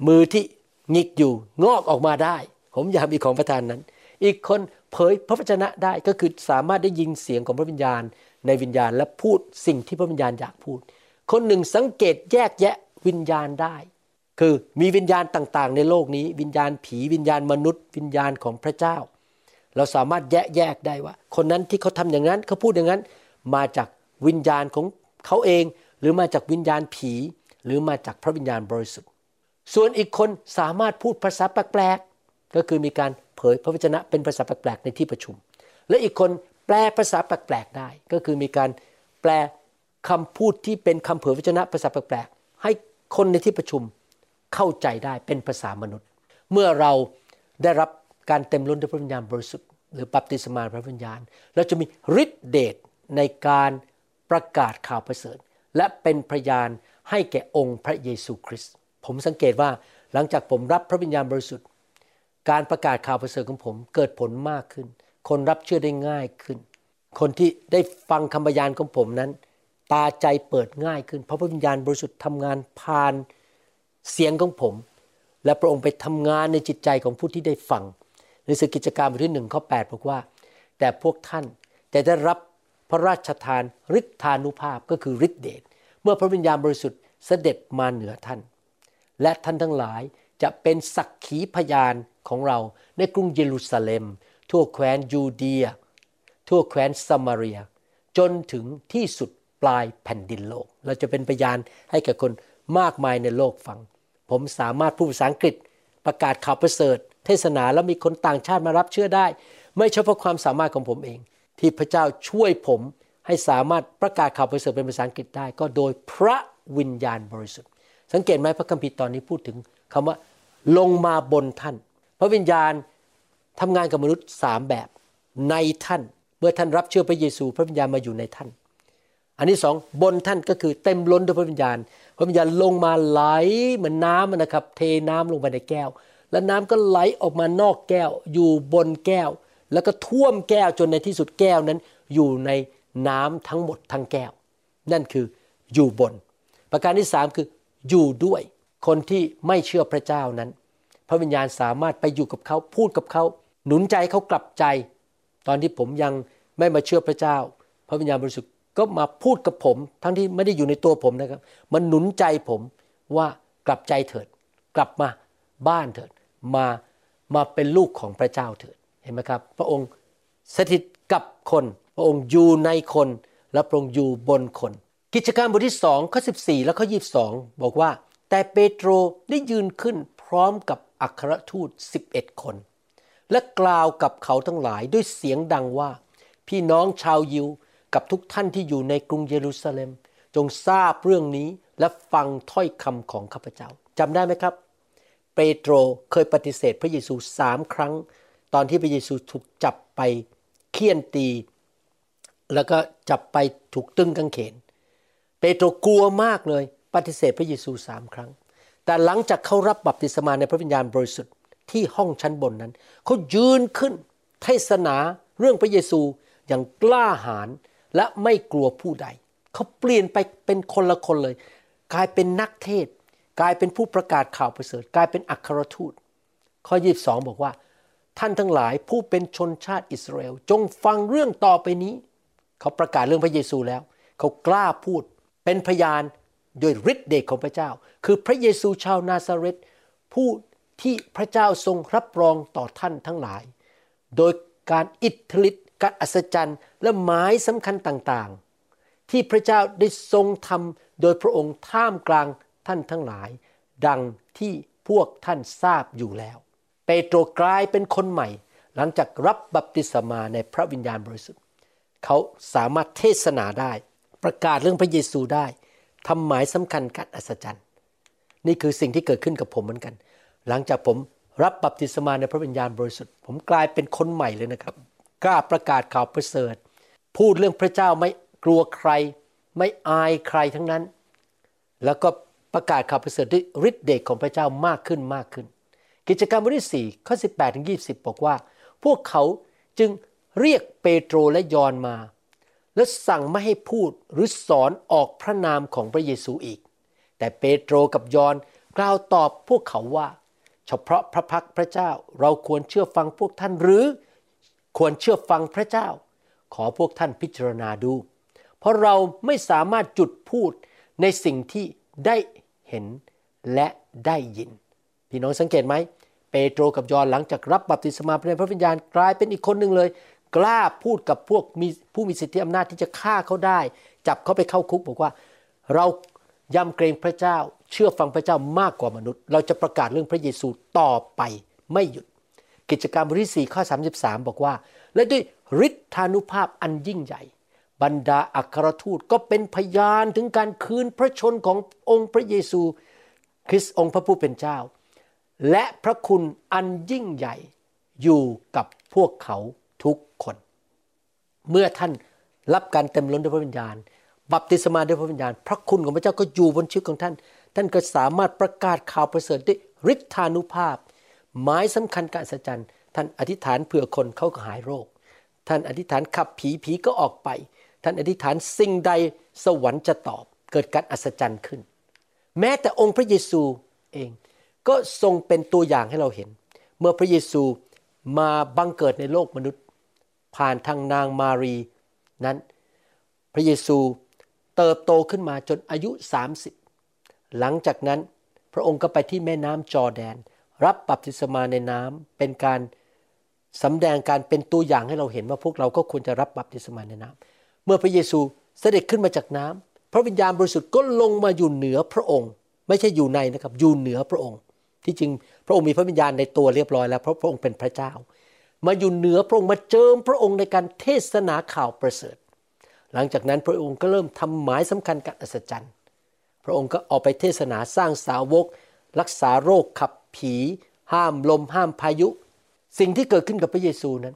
Speaker 3: มือที่หงิกอยู่งอกออกมาได้ ผมอยากมีของประทานนั้น อีกคนเผยพระวจนะได้ก็คือสามารถได้ยินเสียงของพระวิญญาณ ในวิญญาณและพูดสิ่งที่พระวิญญาณอยากพูด คนหนึ่งสังเกตแยกแยะวิญญาณได้ คือมีวิญญาณต่างๆ ในโลกนี้ วิญญาณผีวิญญาณมนุษย์ วิญญาณของพระเจ้า เราสามารถแยกแยกได้ว่า คนนั้นที่เขาทำอย่างนั้นเขาพูดอย่างนั้น มาจากวิญญาณของเขาเอง หรือมาจากวิญญาณผี หรือมาจากพระวิญญาณบริสุทธิ์ ส่วนอีกคนสามารถพูดภาษาแปลกๆก็คือมีการเผยพระวจนะเป็นภาษาแปลกๆในที่ประชุม และอีกคน แปลภาษาแปลกๆได้ ก็คือมีการแปลคำพูดที่เป็นคำเผยพระวจนะภาษาแปลกๆให้คนในที่ประชุมเข้าใจได้เป็นภาษามนุษย์ เมื่อเราได้รับการเต็มล้นด้วยพระวิญญาณบริสุทธิ์หรือบัพติศมาพระวิญญาณ เราจะมีฤทธิเดชในการประกาศข่าวประเสริฐ และเป็นพยานให้แก่องค์พระเยซูคริสต์ผมสังเกตว่าหลังจากผมรับพระวิญญาณบริสุทธิ์ การประกาศข่าวประเสริฐของผมเกิดผลมากขึ้น คนรับเชื่อได้ง่ายขึ้น คนที่ได้ฟังคำพยานของผมนั้น ตาใจเปิดง่ายขึ้น เพราะพระวิญญาณบริสุทธิ์ทำงานผ่านเสียงของผม และพระองค์ไปทำงานในจิตใจของผู้ที่ได้ฟังในสือกิจการบทที่หนึ่งข้อ8บอกว่า แต่พวกท่านจะได้รับพระราชทานฤทธานุภาพก็คือฤทธิเดชเมื่อพระวิญญาณบริสุทธิ์เสด็จมาเหนือท่าน และท่านทั้งหลายจะเป็นสักขีพยานของเราในกรุงเยรูซาเล็ม ทั่วแคว้นยูเดีย ทั่วแคว้นซามารีย จนถึงที่สุดปลายแผ่นดินโลก เราจะเป็นพยานให้กับคนมากมายในโลกฟัง ผมสามารถพูดภาษาอังกฤษประกาศข่าวประเสริฐ เทศนาแล้วมีคนต่างชาติมารับเชื่อได้ ไม่ใช่เพาะความสามารถของผมเอง ที่พระเจ้าช่วยผมให้สามารถประกาศข่าวประเสริฐเป็นภาษาอังกฤษได้ ก็โดยพระวิญญาณบริสุทธิ์ สังเกตไหมพระคัมภีร์ตอนนี้พูดถึงคำว่าลงมาบนท่าน พระวิญญาณ ทำงานกับมนุษย์สามแบบในท่าน เมื่อท่านรับเชื่อพระเยซูพระวิญญาณมาอยู่ในท่าน อันที่สองบนท่านก็คือเต็มล้นด้วยพระวิญญาณ พระวิญญาณลงมาไหลเหมือนน้ำนะครับ เทน้ำลงไปในแก้ว แล้วน้ำก็ไหลออกมานอกแก้ว อยู่บนแก้ว แล้วก็ท่วมแก้วจนในที่สุดแก้วนั้น อยู่ในน้ำทั้งหมดทั้งแก้ว นั่นคืออยู่บน ประการที่สามคืออยู่ด้วยคนที่ไม่เชื่อพระเจ้านั้น พระวิญญาณสามารถไปอยู่กับเขาพูดกับเขา หนุนใจเขากลับใจ ตอนที่ผมยังไม่มาเชื่อพระเจ้า พระวิญญาณบริสุทธิ์ก็มาพูดกับผม ทั้งที่ไม่ได้อยู่ในตัวผมนะครับ มันหนุนใจผมว่ากลับใจเถิด กลับมาบ้านเถิด มามาเป็นลูกของพระเจ้าเถิดเห็นไหมครับ พระองค์สถิตกับคน พระองค์อยู่ในคน และพระองค์อยู่บนคน กิจการบทที่สองข้อ14 และข้อ 22 บอกว่า แต่เปโตรได้ยืนขึ้นพร้อมกับอัครทูต 11 คน และกล่าวกับเขาทั้งหลายด้วยเสียงดังว่า พี่น้องชาวยิวกับทุกท่านที่อยู่ในกรุงเยรูซาเล็ม จงทราบเรื่องนี้และฟังถ้อยคำของข้าพเจ้าจำได้ไหมครับ เปโตรเคยปฏิเสธพระเยซูสามครั้ง ตอนที่พระเยซูถูกจับไปเคี่ยนตี แล้วก็จับไปถูกตึงกางเขน เปโตรกลัวมากเลย ปฏิเสธพระเยซูสามครั้ง แต่หลังจากเขารับบัพติศมาในพระวิญญาณบริสุทธิ์ ที่ห้องชั้นบนนั้นเขายืนขึ้นเทศนาเรื่องพระเยซูอย่างกล้าหาญและไม่กลัวผู้ใด เขาเปลี่ยนไปเป็นคนละคนเลย กลายเป็นนักเทศ กลายเป็นผู้ประกาศข่าวประเสริฐ กลายเป็นอัครทูต ข้อ 22 บอกว่า ท่านทั้งหลายผู้เป็นชนชาติอิสราเอลจงฟังเรื่องต่อไปนี้ เขาประกาศเรื่องพระเยซูแล้ว เขากล้าพูดเป็นพยานโดยฤทธิ์เดชของพระเจ้า คือพระเยซูชาวนาซาเรตผู้ ที่พระเจ้าทรงรับรองต่อท่านทั้งหลาย โดยการอิทธิฤทธิ์การอัศจรรย์ และหมายสำคัญต่างๆ ที่พระเจ้าได้ทรงทำโดยพระองค์ท่ามกลางท่านทั้งหลาย ดังที่พวกท่านทราบอยู่แล้ว เปโตรกลายเป็นคนใหม่ หลังจากรับบัพติศมาในพระวิญญาณบริสุทธิ์ เขาสามารถเทศนาได้ ประกาศเรื่องพระเยซูได้ทำหมายสำคัญการอัศจรรย์ นี่คือสิ่งที่เกิดขึ้นกับผมเหมือนกัน หลังจากผมรับบัพติศมาในพระวิญญาณบริสุทธิ์ ผมกลายเป็นคนใหม่เลยนะครับ กล้าประกาศข่าวประเสริฐ พูดเรื่องพระเจ้าไม่กลัวใคร ไม่อายใครทั้งนั้น แล้วก็ประกาศข่าวประเสริฐด้วยฤทธิ์เดชของพระเจ้ามากขึ้นมากขึ้น กิจกรรมบทที่ 4 ข้อ 18ถึง20 บอกว่า พวกเขาจึงเรียกเปโตรและยอนมา และสั่งไม่ให้พูดหรือสอนออกพระนามของพระเยซูอีก แต่เปโตรกับยอนกล่าวตอบพวกเขาว่า เฉพาะพระพักพระเจ้า เราควรเชื่อฟังพวกท่านหรือควรเชื่อฟังพระเจ้า ขอพวกท่านพิจารณาดู เพราะเราไม่สามารถจุดพูดในสิ่งที่ได้เห็นและได้ยิน พี่น้องสังเกตไหมเปโตรกับยอห์นหลังจากรับบัพติศมาในพระวิญญาณกลายเป็นอีกคนหนึ่งเลย กล้าพูดกับพวกมีผู้มีสิทธิอำนาจที่จะฆ่าเขาได้ จับเขาไปเข้าคุกบอกว่า เรายำเกรงพระเจ้า เชื่อฟังพระเจ้ามากกว่ามนุษย์ เราจะประกาศเรื่องพระเยซูต่อไปไม่หยุด กิจการบทที่4ข้อ 33 บอกว่า และด้วยฤทธานุภาพอันยิ่งใหญ่ บรรดาอัครทูตก็เป็นพยานถึงการคืนพระชนขององค์พระเยซู คริสต์องค์พระผู้เป็นเจ้า และพระคุณอันยิ่งใหญ่อยู่กับพวกเขาทุกคน เมื่อท่านรับการเต็มล้นด้วยพระวิญญาณ บัพติศมาด้วยพระวิญญาณ พระคุณของพระเจ้าก็อยู่บนชีวิตของท่าน ท่านก็สามารถประกาศข่าวประเสริฐด้วยฤทธานุภาพ หมายสำคัญการอัศจรรย์ท่านอธิษฐานเผื่อคนเขาก็หายโรค ท่านอธิษฐานขับผีผีก็ออกไป ท่านอธิษฐานสิ่งใดสวรรค์จะตอบ เกิดการอัศจรรย์ขึ้น แม้แต่องค์พระเยซูเองก็ทรงเป็นตัวอย่างให้เราเห็น เมื่อพระเยซูมาบังเกิดในโลกมนุษย์ ผ่านทางนางมารีนั้น พระเยซูเติบโตขึ้นมาจนอายุ 30 หลังจากนั้นพระองค์ก็ไปที่แม่น้ำจอแดน รับบัพติศมาในน้ำเป็นการสำแดงการเป็นตัวอย่างให้เราเห็นว่าพวกเราก็ควรจะรับบัพติศมาในน้ำเมื่อพระเยซูเสด็จขึ้นมาจากน้ำพระวิญญาณบริสุทธิ์ก็ลงมาอยู่เหนือพระองค์ ไม่ใช่อยู่ในนะครับอยู่เหนือพระองค์ ที่จริงพระองค์มีพระวิญญาณในตัวเรียบร้อยแล้วเพราะพระองค์เป็นพระเจ้า มาอยู่เหนือพระองค์มาเจิมพระองค์ในการเทศนาข่าวประเสริฐ หลังจากนั้นพระองค์ก็เริ่มทำหมายสำคัญการอัศจรรย์ พระองค์ก็ออกไปเทศนาสร้างสาวก รักษาโรคขับผี ห้ามลมห้ามพายุ สิ่งที่เกิดขึ้นกับพระเยซูนั้น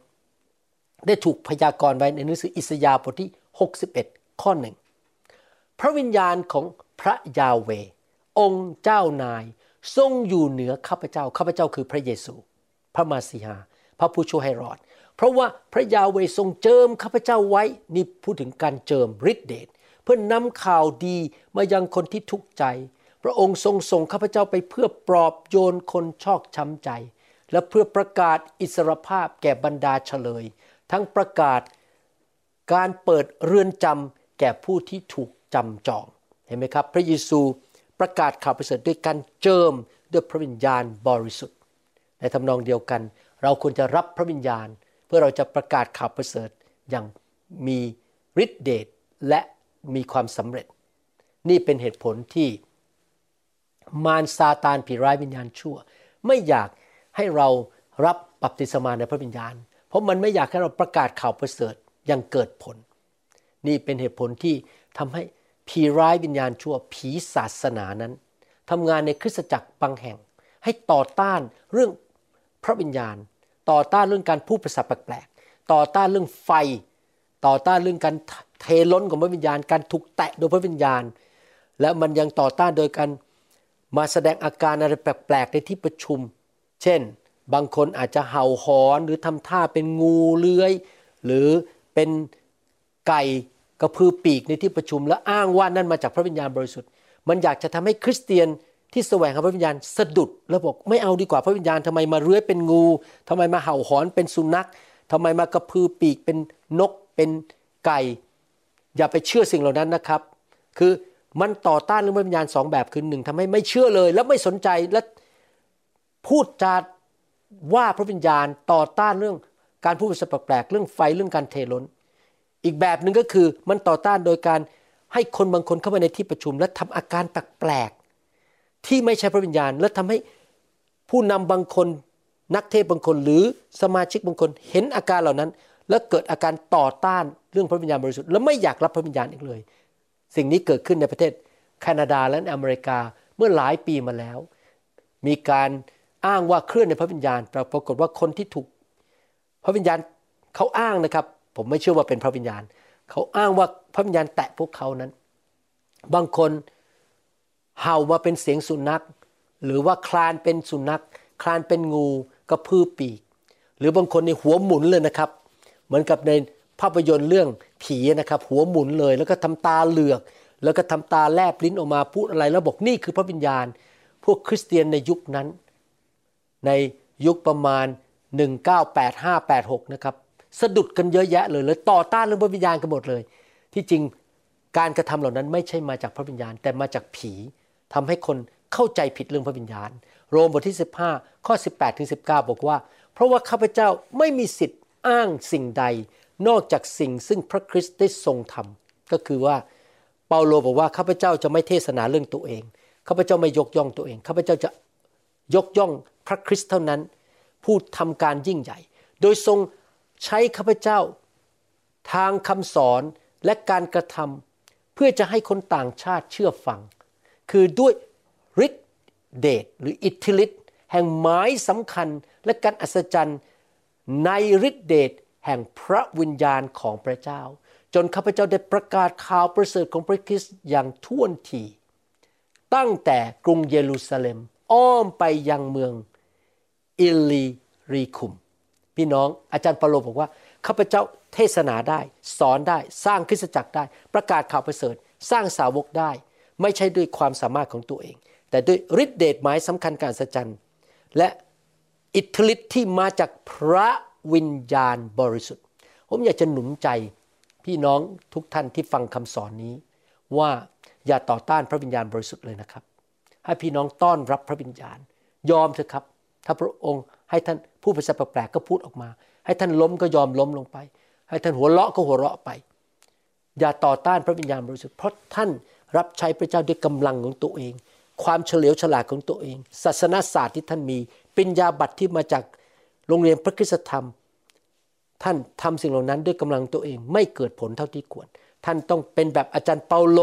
Speaker 3: ได้ถูกพยากรณ์ไว้ในหนังสืออิสยาห์บทที่ 61 ข้อหนึ่งพระวิญญาณของพระยาเว องค์เจ้านาย ทรงอยู่เหนือข้าพเจ้าข้าพเจ้าคือพระเยซู พระมาสีหา พระผู้ช่วยให้รอด เพราะว่าพระยาเวทรงเจิมข้าพเจ้าไว้นี่พูดถึงการเจิมฤทธิเดช เพื่อนำข่าวดีมายังคนที่ทุกข์ใจ พระองค์ทรงส่งข้าพเจ้าไปเพื่อปลอบโยนคนชอกช้ำใจ และเพื่อประกาศอิสรภาพแก่บรรดาเฉลย ทั้งประกาศการเปิดเรือนจำแก่ผู้ที่ถูกจำจอง เห็นไหมครับ พระเยซูประกาศข่าวประเสริฐด้วยการเจิมด้วยพระวิญญาณบริสุทธิ์ ในทำนองเดียวกัน เราควรจะรับพระวิญญาณ เพื่อเราจะประกาศข่าวประเสริฐอย่างมีฤทธิเดชและ ความสำเร็จ นี่เป็นเหตุผลที่มารซาตานผีร้ายวิญญาณชั่ว ไม่อยากให้เรารับบัพติศมาในพระวิญญาณ เพราะมันไม่อยากให้เราประกาศข่าวประเสริฐอย่างเกิดผล นี่เป็นเหตุผลที่ทำให้ผีร้ายวิญญาณชั่วผีศาสนานั้นทำงานในคริสตจักรบางแห่ง ให้ต่อต้านเรื่องพระวิญญาณ ต่อต้านเรื่องการพูดภาษาแปลกๆต่อต้านเรื่องไฟ ต่อต้านเรื่องการเทล้นของพระวิญญาณ การถูกแตะโดยพระวิญญาณ และมันยังต่อต้านโดยการมาแสดงอาการอะไรแปลกๆในที่ประชุม เช่น บางคนอาจจะเห่าหอนหรือทำท่าเป็นงูเลื้อย หรือเป็นไก่กระพือปีกในที่ประชุม และอ้างว่านั่นมาจากพระวิญญาณบริสุทธิ์ มันอยากจะทำให้คริสเตียนที่แสวงหาพระวิญญาณสะดุด แล้วบอกไม่เอาดีกว่าพระวิญญาณทำไมมาเลื้อยเป็นงูทำไมมาเห่าหอนเป็นสุนัขทำไมมากระพือปีกเป็นนก เป็นไก่ อย่าไปเชื่อสิ่งเหล่านั้นนะครับ คือมันต่อต้านเรื่องพระวิญญาณสองแบบคือหนึ่งทำให้ไม่เชื่อเลย แล้วไม่สนใจและพูดจาว่าพระวิญญาณต่อต้านเรื่องการพูดภาษาแปลกๆเรื่องไฟเรื่องการเทล้น อีกแบบหนึ่งก็คือมันต่อต้านโดยการให้คนบางคนเข้ามาในที่ประชุม และทำอาการแปลกๆที่ไม่ใช่พระวิญญาณ และทำให้ผู้นำบางคนนักเทศบางคนหรือสมาชิกบางคนเห็นอาการเหล่านั้น แล้วเกิดอาการต่อต้านเรื่องพระวิญญาณบริสุทธิ์และไม่อยากรับพระวิญญาณอีกเลย สิ่งนี้เกิดขึ้นในประเทศแคนาดาและอเมริกาเมื่อหลายปีมาแล้ว มีการอ้างว่าเคลื่อนในพระวิญญาณแต่ปรากฏว่าคนที่ถูก พระวิญญาณเขาอ้างนะครับ ผมไม่เชื่อว่าเป็นพระวิญญาณ เขาอ้างว่าพระวิญญาณแตะพวกเขานั้น บางคนเห่ามาเป็นเสียงสุนัข หรือว่าคลานเป็นสุนัข คลานเป็นงูกระพือปีก หรือบางคนในหัวหมุนเลยนะครับ เหมือนกับในภาพยนตร์เรื่องผีนะครับ หัวหมุนเลย แล้วก็ทำตาเหลือก แล้วก็ทำตาแลบลิ้นออกมาพูดอะไรแล้วบอกนี่คือพระวิญญาณ พวกคริสเตียนในยุคนั้น ในยุคประมาณ 1985-86 นะครับสะดุดกันเยอะแยะเลยเลยต่อต้านเรื่องพระวิญญาณกันหมดเลย ที่จริงการกระทำเหล่านั้นไม่ใช่มาจากพระวิญญาณ แต่มาจากผีทำให้คนเข้าใจผิดเรื่องพระวิญญาณ โรมบทที่ 15 ข้อ 18ถึง19 บอกว่า เพราะว่าข้าพเจ้าไม่มีสิทธิ์ อ้างสิ่งใดนอกจากสิ่งซึ่งพระคริสต์ได้ทรงทำก็คือว่าเปาโลบอกว่าข้าพเจ้าจะไม่เทศนาเรื่องตัวเองข้าพเจ้าไม่ยกย่องตัวเองข้าพเจ้าจะยกย่องพระคริสต์เท่านั้น ผู้ทำการยิ่งใหญ่ โดยทรงใช้ข้าพเจ้า ทางคำสอนและการกระทำเพื่อจะให้คนต่างชาติเชื่อฟัง คือด้วยฤทธิเดชหรืออิทธิฤทธิ์แห่งหมายสำคัญและการอัศจรรย์ ในฤทธิเดชแห่งพระวิญญาณของพระเจ้า จนข้าพเจ้าได้ประกาศข่าวประเสริฐของพระคริสต์อย่างท่วนที ตั้งแต่กรุงเยรูซาเล็มอ้อมไปยังเมืองอิลลีรีคุม พี่น้องอาจารย์เปาโลบอกว่าข้าพเจ้าเทศนาได้ สอนได้สร้างคริสตจักรได้ ประกาศข่าวประเสริฐ สร้างสาวกได้ ไม่ใช่ด้วยความสามารถของตัวเอง แต่ด้วยฤทธิเดชหมายสำคัญการสัจจันและ อิทธิฤทธิ์ที่มาจากพระวิญญาณบริสุทธิ์ ผมอยากจะหนุนใจพี่น้องทุกท่านที่ฟังคำสอนนี้ ว่าอย่าต่อต้านพระวิญญาณบริสุทธิ์เลยนะครับ ให้พี่น้องต้อนรับพระวิญญาณ ยอมเถอะครับ ถ้าพระองค์ให้ท่านพูดภาษาแปลกๆก็พูดออกมา ให้ท่านล้มก็ยอมล้มลงไป ให้ท่านหัวเราะก็หัวเราะไป อย่าต่อต้านพระวิญญาณบริสุทธิ์เพราะท่านรับใช้พระเจ้าด้วยกำลังของตัวเอง ความเฉลียวฉลาดของตัวเอง ศาสนาศาสตร์ที่ท่านมี ปัญญาบัตรที่มาจากโรงเรียนพระคุณธรรม ท่านทำสิ่งเหล่านั้นด้วยกำลังตัวเองไม่เกิดผลเท่าที่ควร ท่านต้องเป็นแบบอาจารย์เปาโล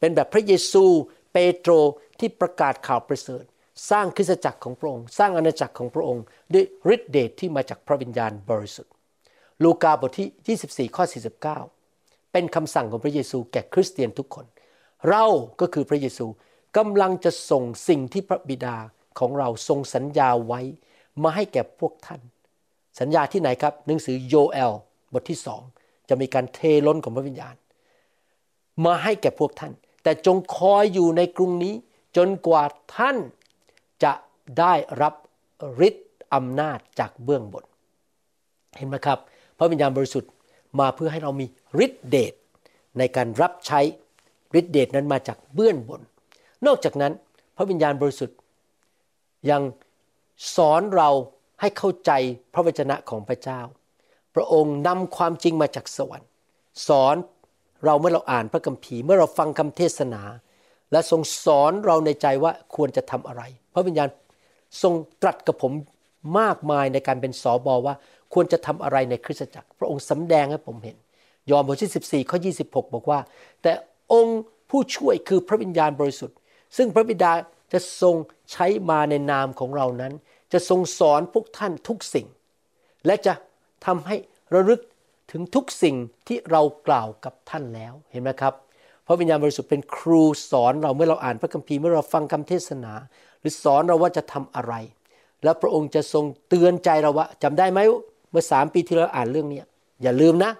Speaker 3: เป็นแบบพระเยซูเปโตรที่ประกาศข่าวประเสริฐ สร้างคริสตจักรของพระองค์ สร้างอาณาจักรของพระองค์ ด้วยฤทธิเดชที่มาจากพระวิญญาณบริสุทธิ์ ลูกาบทที่ 24 ข้อ 49 เป็นคำสั่งของพระเยซูแก่คริสเตียนทุกคน เราก็คือพระเยซูกำลังจะส่งสิ่งที่พระบิดา ของเราทรงสัญญาไว้มาให้แก่พวกท่าน สัญญาที่ไหนครับ หนังสือโยเอลบทที่สองจะมีการเทล้นของพระวิญญาณ มาให้แก่พวกท่าน แต่จงคอยอยู่ในกรุงนี้ จนกว่าท่านจะได้รับฤทธิ์อำนาจจากเบื้องบน เห็นไหมครับ พระวิญญาณบริสุทธิ์มาเพื่อให้เรามีฤทธิเดชในการรับใช้ฤทธิเดชนั้นมาจากเบื้องบน นอกจากนั้นพระวิญญาณบริสุทธิ์ ยังสอนเราให้เข้าใจพระวจนะของพระเจ้า พระองค์นำความจริงมาจากสวรรค์ สอนเราเมื่อเราอ่านพระคัมภีร์เมื่อเราฟังคำเทศนา และทรงสอนเราในใจว่าควรจะทำอะไร พระวิญญาณทรงตรัสกับผมมากมายในการเป็นสอบอว่าควรจะทำอะไรในคริสตจักร พระองค์สำแดงให้ผมเห็น ยอห์นบทที่ 14ข้อ26 บอกว่า แต่องค์ผู้ช่วยคือพระวิญญาณบริสุทธิ์ ซึ่งพระบิดา จะทรงใช้มาในนามของเรานั้น จะทรงสอนพวกท่านทุกสิ่ง และจะทำให้ระลึกถึงทุกสิ่งที่เรากล่าวกับท่านแล้วเห็นไหมครับพระวิญญาณบริสุทธิ์เป็นครูสอนเราเมื่อเราอ่านพระคัมภีร์เมื่อเราฟังคำเทศนา หรือสอนเราว่าจะทำอะไร แล้วพระองค์จะทรงเตือนใจเราว่าจำได้ไหมเมื่อสามปีที่เราอ่านเรื่องนี้อย่าลืมนะ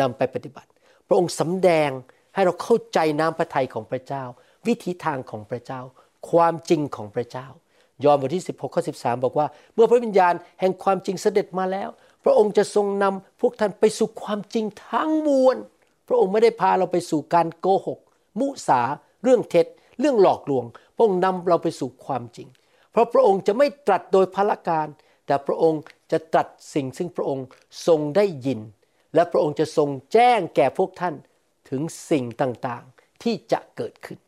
Speaker 3: นำไปปฏิบัติ พระองค์สำแดงให้เราเข้าใจน้ำพระทัยของพระเจ้า วิธีทางของพระเจ้า ความจริงของพระเจ้า ยอห์นบทที่ 16ข้อ13 บอกว่า เมื่อพระวิญญาณแห่งความจริงเสด็จมาแล้ว พระองค์จะทรงนำพวกท่านไปสู่ความจริงทั้งมวล พระองค์ไม่ได้พาเราไปสู่การโกหก มุสา เรื่องเท็จ เรื่องหลอกลวง พระองค์นำเราไปสู่ความจริง เพราะพระองค์จะไม่ตรัสโดยพละการ แต่พระองค์จะตรัสสิ่งซึ่งพระองค์ทรงได้ยิน และพระองค์จะทรงแจ้งแก่พวกท่านถึงสิ่งต่างๆที่จะเกิดขึ้น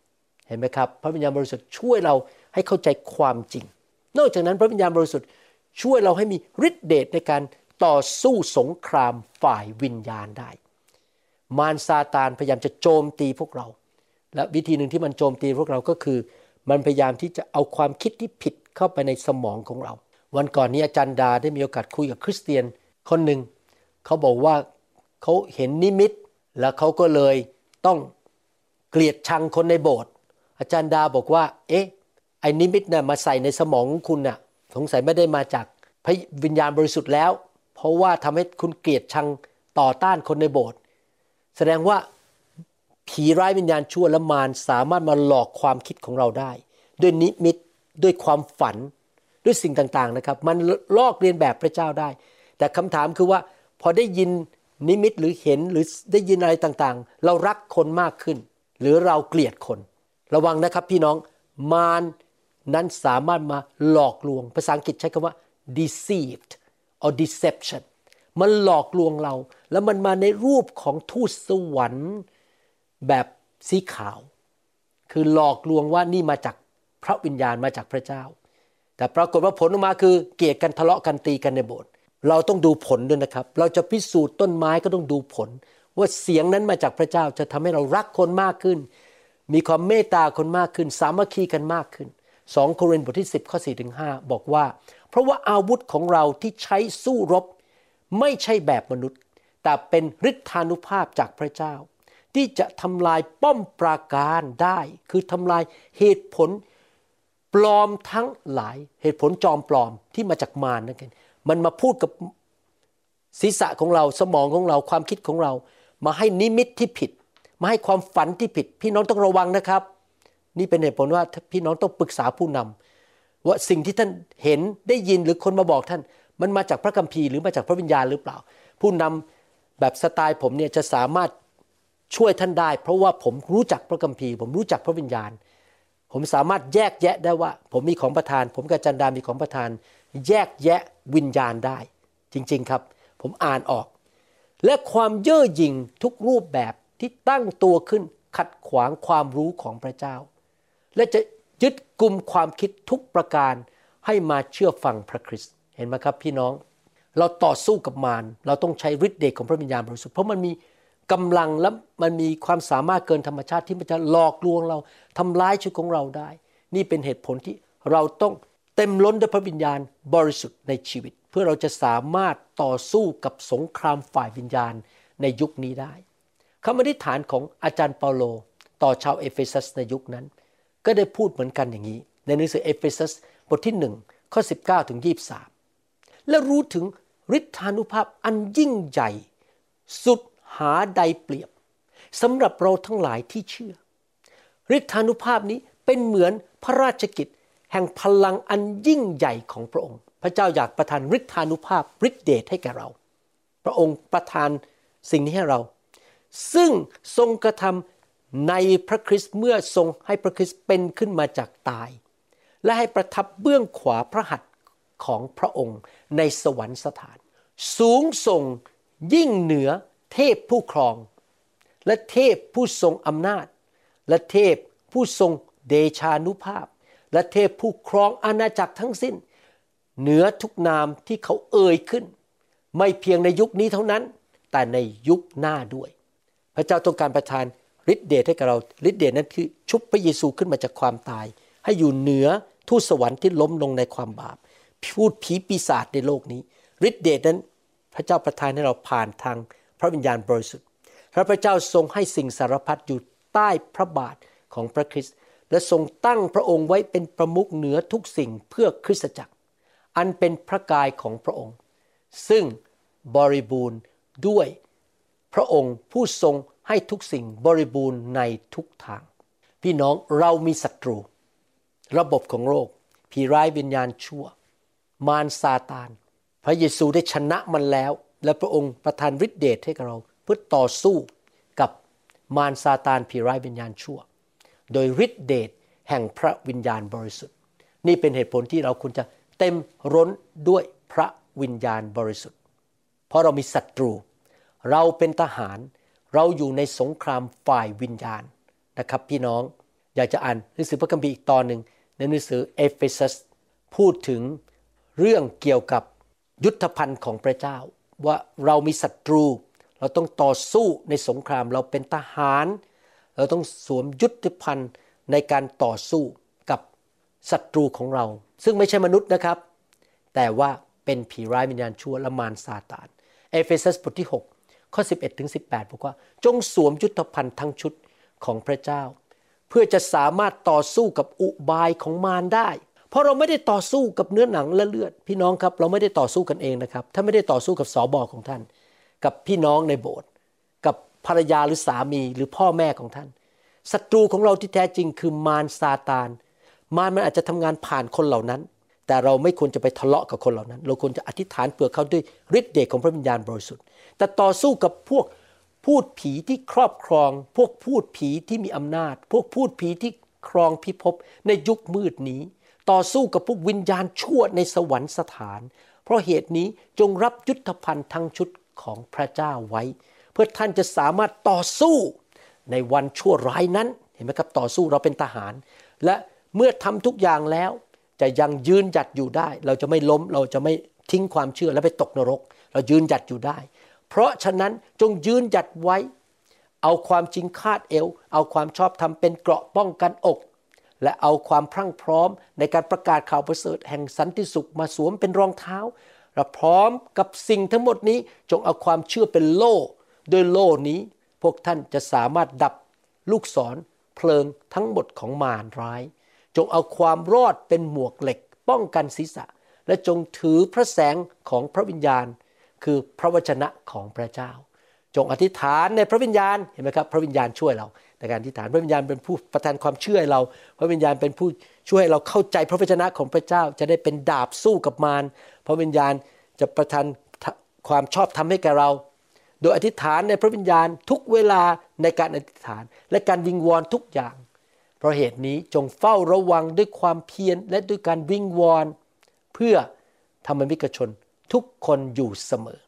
Speaker 3: เห็นไหมครับ พระวิญญาณบริสุทธิ์ช่วยเราให้เข้าใจความจริง นอกจากนั้นพระวิญญาณบริสุทธิ์ช่วยเราให้มีฤทธิเดชในการต่อสู้สงครามฝ่ายวิญญาณได้ มารซาตานพยายามจะโจมตีพวกเรา และวิธีหนึ่งที่มันโจมตีพวกเราก็คือ มันพยายามที่จะเอาความคิดที่ผิดเข้าไปในสมองของเรา วันก่อนนี้อาจารย์ดาได้มีโอกาสคุยกับคริสเตียนคนหนึ่งเขาบอกว่าเขาเห็นนิมิต แล้วเขาก็เลยต้องเกลียดชังคนในโบสถ์ อาจารย์ดาบอกว่า เอ๊ะไอ้นิมิตน่ะมาใส่ในสมองคุณน่ะ สงสัยไม่ได้มาจากพระวิญญาณบริสุทธิ์แล้ว เพราะว่าทำให้คุณเกลียดชังต่อต้านคนในโบสถ์แสดงว่าผีร้ายวิญญาณชั่วและมารสามารถมาหลอกความคิดของเราได้ ด้วยนิมิตด้วยความฝันด้วยสิ่งต่างๆนะครับ มันลอกเรียนแบบพระเจ้าได้ แต่คำถามคือว่าพอได้ยินนิมิตหรือเห็นหรือได้ยินอะไรต่างๆ เรารักคนมากขึ้น หรือเราเกลียดคน ระวังนะครับพี่น้องมารนั้นสามารถมาหลอกลวง ภาษาอังกฤษใช้คำว่า deceived or deception มันหลอกลวงเรา แล้วมันมาในรูปของทูตสวรรค์แบบสีขาว คือหลอกลวงว่านี่มาจากพระวิญญาณมาจากพระเจ้า แต่ปรากฏว่าผลออกมาคือเกลียดกันทะเลาะกันตีกันในโบสถ์เราต้องดูผลด้วยนะครับ เราจะพิสูจน์ต้นไม้ก็ต้องดูผล ว่าเสียงนั้นมาจากพระเจ้าจะทำให้เรารักคนมากขึ้น มีความเมตตาคนมากขึ้น สามัคคีกันมากขึ้น 2 โครินธ์บทที่ 10 ข้อ4ถึง5บอกว่า เพราะว่าอาวุธของเราที่ใช้สู้รบ ไม่ใช่แบบมนุษย์ แต่เป็นฤทธานุภาพจากพระเจ้า ที่จะทำลายป้อมปราการได้ คือทำลายเหตุผลปลอมทั้งหลายเหตุผลจอมปลอมที่มาจากมารนั่นเองมันมาพูดกับศีรษะของเราสมองของเราความคิดของเรา มาให้นิมิตที่ผิด มาให้ความฝันที่ผิด พี่น้องต้องระวังนะครับ นี่เป็นเหตุผลว่าพี่น้องต้องปรึกษาผู้นำว่าสิ่งที่ท่านเห็นได้ยินหรือคนมาบอกท่าน มันมาจากพระคัมภีร์หรือมาจากพระวิญญาณหรือเปล่า ผู้นำแบบสไตล์ผมเนี่ยจะสามารถช่วยท่านได้ เพราะว่าผมรู้จักพระคัมภีร์ ผมรู้จักพระวิญญาณ ผมสามารถแยกแยะได้ว่า ผมมีของประทาน ผมกับจันดามีของประทาน แยกแยะวิญญาณได้ จริง ๆครับ ผมอ่านออก และความเย่อหยิ่งทุกรูปแบบ ที่ตั้งตัวขึ้นขัดขวางความรู้ของพระเจ้า และจะยึดกลุ่มความคิดทุกประการให้มาเชื่อฟังพระคริสต์เห็นไหมครับพี่น้อง เราต่อสู้กับมารเราต้องใช้ฤทธิ์เดชของพระวิญญาณบริสุทธิ์เพราะมันมีกำลังและมันมีความสามารถเกินธรรมชาติที่มันจะหลอกลวงเราทำร้ายชีวิตของเราได้ นี่เป็นเหตุผลที่เราต้องเต็มล้นด้วยพระวิญญาณบริสุทธิ์ในชีวิต เพื่อเราจะสามารถต่อสู้กับสงครามฝ่ายวิญญาณในยุคนี้ได้ คำอธิษฐานของอาจารย์เปาโล ต่อชาวเอเฟซัสในยุคนั้น ก็ได้พูดเหมือนกันอย่างนี้ ในหนังสือเอเฟซัสบทที่1ข้อ19ถึง23 และรู้ถึงฤทธานุภาพอันยิ่งใหญ่ สุดหาใดเปรียบสำหรับเราทั้งหลายที่เชื่อ ฤทธานุภาพนี้เป็นเหมือนพระราชกิจ แห่งพลังอันยิ่งใหญ่ของพระองค์ พระเจ้าอยากประทานฤทธานุภาพฤทธิเดชให้แก่เรา พระองค์ประทานสิ่งนี้ให้เรา ซึ่งทรงกระทำในพระคริสต์เมื่อทรงให้พระคริสต์เป็นขึ้นมาจากตาย และให้ประทับเบื้องขวาพระหัตถ์ของพระองค์ในสวรรคสถาน สูงส่งยิ่งเหนือเทพผู้ครอง และเทพผู้ทรงอำนาจ และเทพผู้ทรงเดชานุภาพ และเทพผู้ครองอาณาจักรทั้งสิ้น เหนือทุกนามที่เขาเอ่ยขึ้น ไม่เพียงในยุคนี้เท่านั้น แต่ในยุคหน้าด้วย พระเจ้าต้องการประทานฤทธิเดชให้กับเราฤทธิเดชนั้นคือชุบพระเยซูขึ้นมาจากความตาย ให้อยู่เหนือทูตสวรรค์ที่ล้มลงในความบาป พูดผีปีศาจในโลกนี้ฤทธิเดชนั้นพระเจ้าประทานให้เราผ่านทางพระวิญญาณบริสุทธิ์พระพระเจ้าทรงให้สิ่งสารพัดอยู่ใต้พระบาทของพระคริสต์และทรงตั้งพระองค์ไว้เป็นประมุขเหนือทุกสิ่งเพื่อคริสตจักร อันเป็นพระกายของพระองค์ ซึ่งบริบูรณ์ด้วย พระองค์ผู้ทรงให้ทุกสิ่งบริบูรณ์ในทุกทาง พี่น้องเรามีศัตรู ระบบของโลกผีร้ายวิญญาณชั่ว มารซาตาน พระเยซูได้ชนะมันแล้ว และพระองค์ประทานฤทธิเดชให้กับเรา เพื่อต่อสู้กับมารซาตานผีร้ายวิญญาณชั่ว โดยฤทธิเดชแห่งพระวิญญาณบริสุทธิ์ นี่เป็นเหตุผลที่เราควรจะเต็มร้นด้วยพระวิญญาณบริสุทธิ์ เพราะเรามีศัตรู เราเป็นทหาร เราอยู่ในสงครามฝ่ายวิญญาณนะครับพี่น้อง อยากจะอ่านหนังสือพระคัมภีร์อีกตอนหนึ่งในหนังสือเอเฟซัสพูดถึงเรื่องเกี่ยวกับยุทธภัณฑ์ของพระเจ้า ว่าเรามีศัตรู เราต้องต่อสู้ในสงคราม เราเป็นทหาร เราต้องสวมยุทธภัณฑ์ในการต่อสู้กับศัตรูของเรา ซึ่งไม่ใช่มนุษย์นะครับ แต่ว่าเป็นผีร้ายวิญญาณชั่วและมารซาตาน เอเฟซัสบทที่6 ข้อ 11ถึง18บอกว่า จงสวมยุทธภัณฑ์ทั้งชุดของพระเจ้า เพื่อจะสามารถต่อสู้กับอุบายของมารได้ เพราะเราไม่ได้ต่อสู้กับเนื้อหนังและเลือด พี่น้องครับ เราไม่ได้ต่อสู้กันเองนะครับถ้าไม่ได้ต่อสู้กับสอบอของท่าน กับพี่น้องในโบสถ์กับภรรยาหรือสามีหรือพ่อแม่ของท่านศัตรูของเราที่แท้จริงคือมารซาตาน มารมันอาจจะทำงานผ่านคนเหล่านั้น แต่เราไม่ควรจะไปทะเลาะกับคนเหล่านั้น เราควรจะอธิษฐานเปลือเขาด้วยฤทธิ์เดชของพระวิญญาณบริสุทธิ์ แต่ต่อสู้กับพวกพูดผีที่ครอบครอง พวกพูดผีที่มีอำนาจ พวกพูดผีที่ครองพิภพในยุคมืดนี้ ต่อสู้กับพวกวิญญาณชั่วในสวรรคสถาน เพราะเหตุนี้จงรับยุทธภัณฑ์ทั้งชุดของพระเจ้าไว้ เพื่อท่านจะสามารถต่อสู้ในวันชั่วร้ายนั้นเห็นไหมครับต่อสู้เราเป็นทหาร และเมื่อทำทุกอย่างแล้ว จะยังยืนหยัดอยู่ได้ เราจะไม่ล้มเราจะไม่ทิ้งความเชื่อและไปตกนรก เรายืนหยัดอยู่ได้ เพราะฉะนั้นจงยืนหยัดไว้ เอาความจริงคาดเอว เอาความชอบธรรมเป็นเกราะป้องกันอก และเอาความพรั่งพร้อมในการประกาศข่าวประเสริฐแห่งสันติสุขมาสวมเป็นรองเท้าและพร้อมกับสิ่งทั้งหมดนี้จงเอาความเชื่อเป็นโล่โดยโล่นี้ พวกท่านจะสามารถดับลูกศรเพลิงทั้งหมดของมารร้าย จงเอาความรอดเป็นหมวกเหล็ก ป้องกันศีรษะ และจงถือพระแสงของพระวิญญาณ คือพระวจนะของพระเจ้า จงอธิษฐานในพระวิญญาณเห็นไหมครับ พระวิญญาณช่วยเราในการอธิษฐานพระวิญญาณเป็นผู้ประทานความเชื่อให้เรา พระวิญญาณเป็นผู้ช่วยเราเข้าใจพระวจนะของพระเจ้า จะได้เป็นดาบสู้กับมารพระวิญญาณจะประทานความชอบธรรมให้แก่เรา โดยอธิษฐานในพระวิญญาณทุกเวลาในการอธิษฐาน และการวิงวอนทุกอย่าง เพราะเหตุนี้จงเฝ้าระวังด้วยความเพียรและด้วยการวิงวอน เพื่อธรรมิกชนทุกคนอยู่เสมอ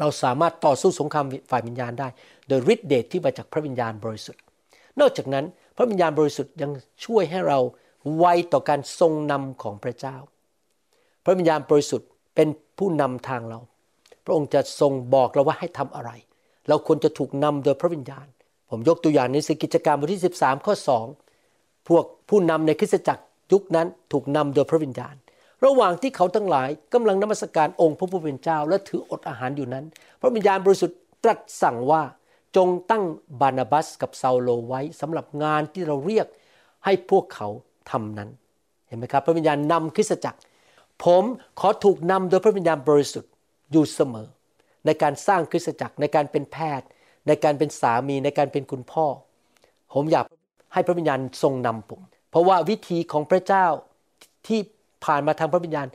Speaker 3: เราสามารถต่อสู้สงครามฝ่ายวิญญาณได้ โดยฤทธิเดชที่มาจากพระวิญญาณบริสุทธิ์ นอกจากนั้นพระวิญญาณบริสุทธิ์ยังช่วยให้เราไวต่อการทรงนำของพระเจ้า พระวิญญาณบริสุทธิ์เป็นผู้นำทางเรา พระองค์จะทรงบอกเราว่าให้ทำอะไร เราควรจะถูกนำโดยพระวิญญาณ ผมยกตัวอย่างในสกิจการบทที่ 13 ข้อ 2 พวกผู้นำในคริสตจักรยุคนั้นถูกนำโดยพระวิญญาณ ระหว่างที่เขาทั้งหลายกำลังนมัสการองค์พระผู้เป็นเจ้า และถืออดอาหารอยู่นั้น พระวิญญาณบริสุทธิ์ตรัสสั่งว่าจงตั้งบานาบัสกับซาโลไว้สำหรับงานที่เราเรียกให้พวกเขาทำนั้น เห็นไหมครับ พระวิญญาณนำคริสตจักร ผมขอถูกนำโดยพระวิญญาณบริสุทธิ์อยู่เสมอ ในการสร้างคริสตจักรในการเป็นแพทย์ ในการเป็นสามีในการเป็นคุณพ่อ ผมอยาก ให้พระวิญญาณทรงนำผม เพราะว่าวิธีของพระเจ้าที่ผ่านมาทางพระวิญญาณ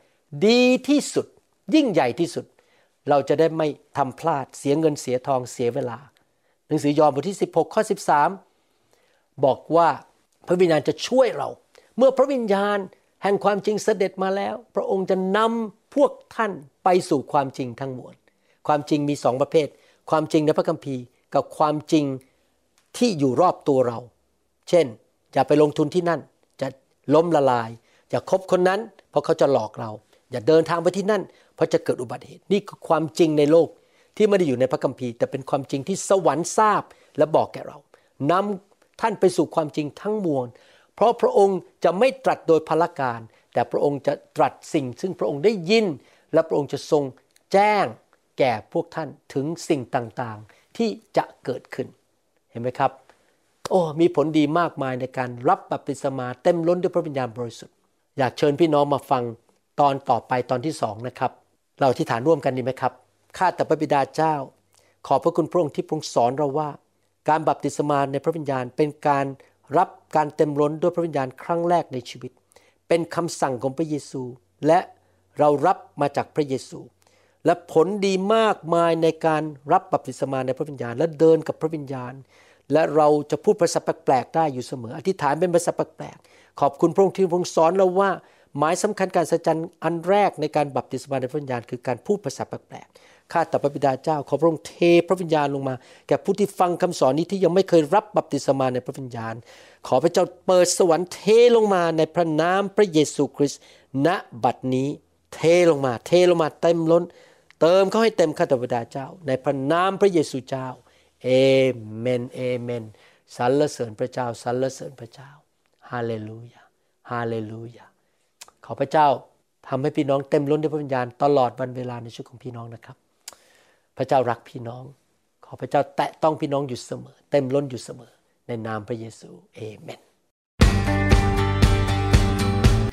Speaker 3: ดีที่สุด ยิ่งใหญ่ที่สุด เราจะได้ไม่ทำพลาดเสียเงินเสียทองเสียเวลา หนังสือยอห์นบทที่ 16 ข้อ 13 บอกว่าพระวิญญาณจะช่วยเรา เมื่อพระวิญญาณแห่งความจริงเสด็จมาแล้ว พระองค์จะนำพวกท่านไปสู่ความจริงทั้งมวลความจริงมีสองประเภท ความจริงในพระคัมภีร์ กับความจริงที่อยู่รอบตัวเรา ช่น อย่าไปลงทุนที่นั่น จะล้มละลาย อย่าคบคนนั้น เพราะเขาจะหลอกเรา อย่าเดินทางไปที่นั่น เพราะจะเกิดอุบัติเหตุ นี่คือความจริงในโลกที่ไม่ได้อยู่ในพระคัมภีร์ แต่เป็นความจริงที่สวรรค์ทราบและบอกแก่เรานำท่านไปสู่ความจริงทั้งมวล เพราะพระองค์จะไม่ตรัสโดยพละการ แต่พระองค์จะตรัสสิ่ง ซึ่งพระองค์ได้ยิน และพระองค์จะทรงแจ้งแก่พวกท่านถึงสิ่งต่างๆ ที่จะเกิดขึ้น เห็นไหมครับ โอ้มีผลดีมากมายในการรับบัพติศมาเต็มล้นด้วยพระวิญญาณบริสุทธิ์ อยากเชิญพี่น้องมาฟังตอนต่อไปตอนที่สองนะครับ เราอธิษฐานร่วมกันดีไหมครับข้าแต่พระบิดาเจ้า ขอบพระคุณพระองค์ที่พระองค์สอนเราว่า การบัพติศมาในพระวิญญาณ เป็นการรับการเต็มล้นด้วยพระวิญญาณครั้งแรกในชีวิต เป็นคำสั่งของพระเยซู และเรารับมาจากพระเยซู และผลดีมากมายในการรับบัพติศมาในพระวิญญาณ และเดินกับพระวิญญาณ และเราจะพูดภาษาแปลกๆได้อยู่เสมอ อธิษฐานเป็นภาษาแปลกๆขอบคุณพระองค์ที่พระองค์สอนเราว่า หมายสำคัญการสัจจันอันแรกในการบัพติศมาในพระวิญญาณคือการพูดภาษาแปลกๆข้าแต่พระบิดาเจ้า ขอพระองค์เทพระวิญญาณลงมา แก่ผู้ที่ฟังคำสอนนี้ที่ยังไม่เคยรับบัพติศมาในพระวิญญาณ ขอพระเจ้าเปิดสวรรค์เทลงมาในพระนามพระเยซูคริสต์ณบัดนี้ เทลงมา เทลงมาเต็มล้น เติมเขาให้เต็มข้าแต่พระบิดาเจ้า ในพระนามพระเยซูเจ้า เอเมนเอเมนสรรเสริญพระเจ้าสรรเสริญพระเจ้าฮาเลลูยาฮาเลลูยาขอพระเจ้าทำให้พี่น้องเต็มล้นด้วยพระวิญญาณตลอดวันเวลาในชีวิตของพี่น้องนะครับ พระเจ้ารักพี่น้อง ขอพระเจ้าแตะต้องพี่น้องอยู่เสมอ เต็มล้นอยู่เสมอ ในนามพระเยซูเอเมน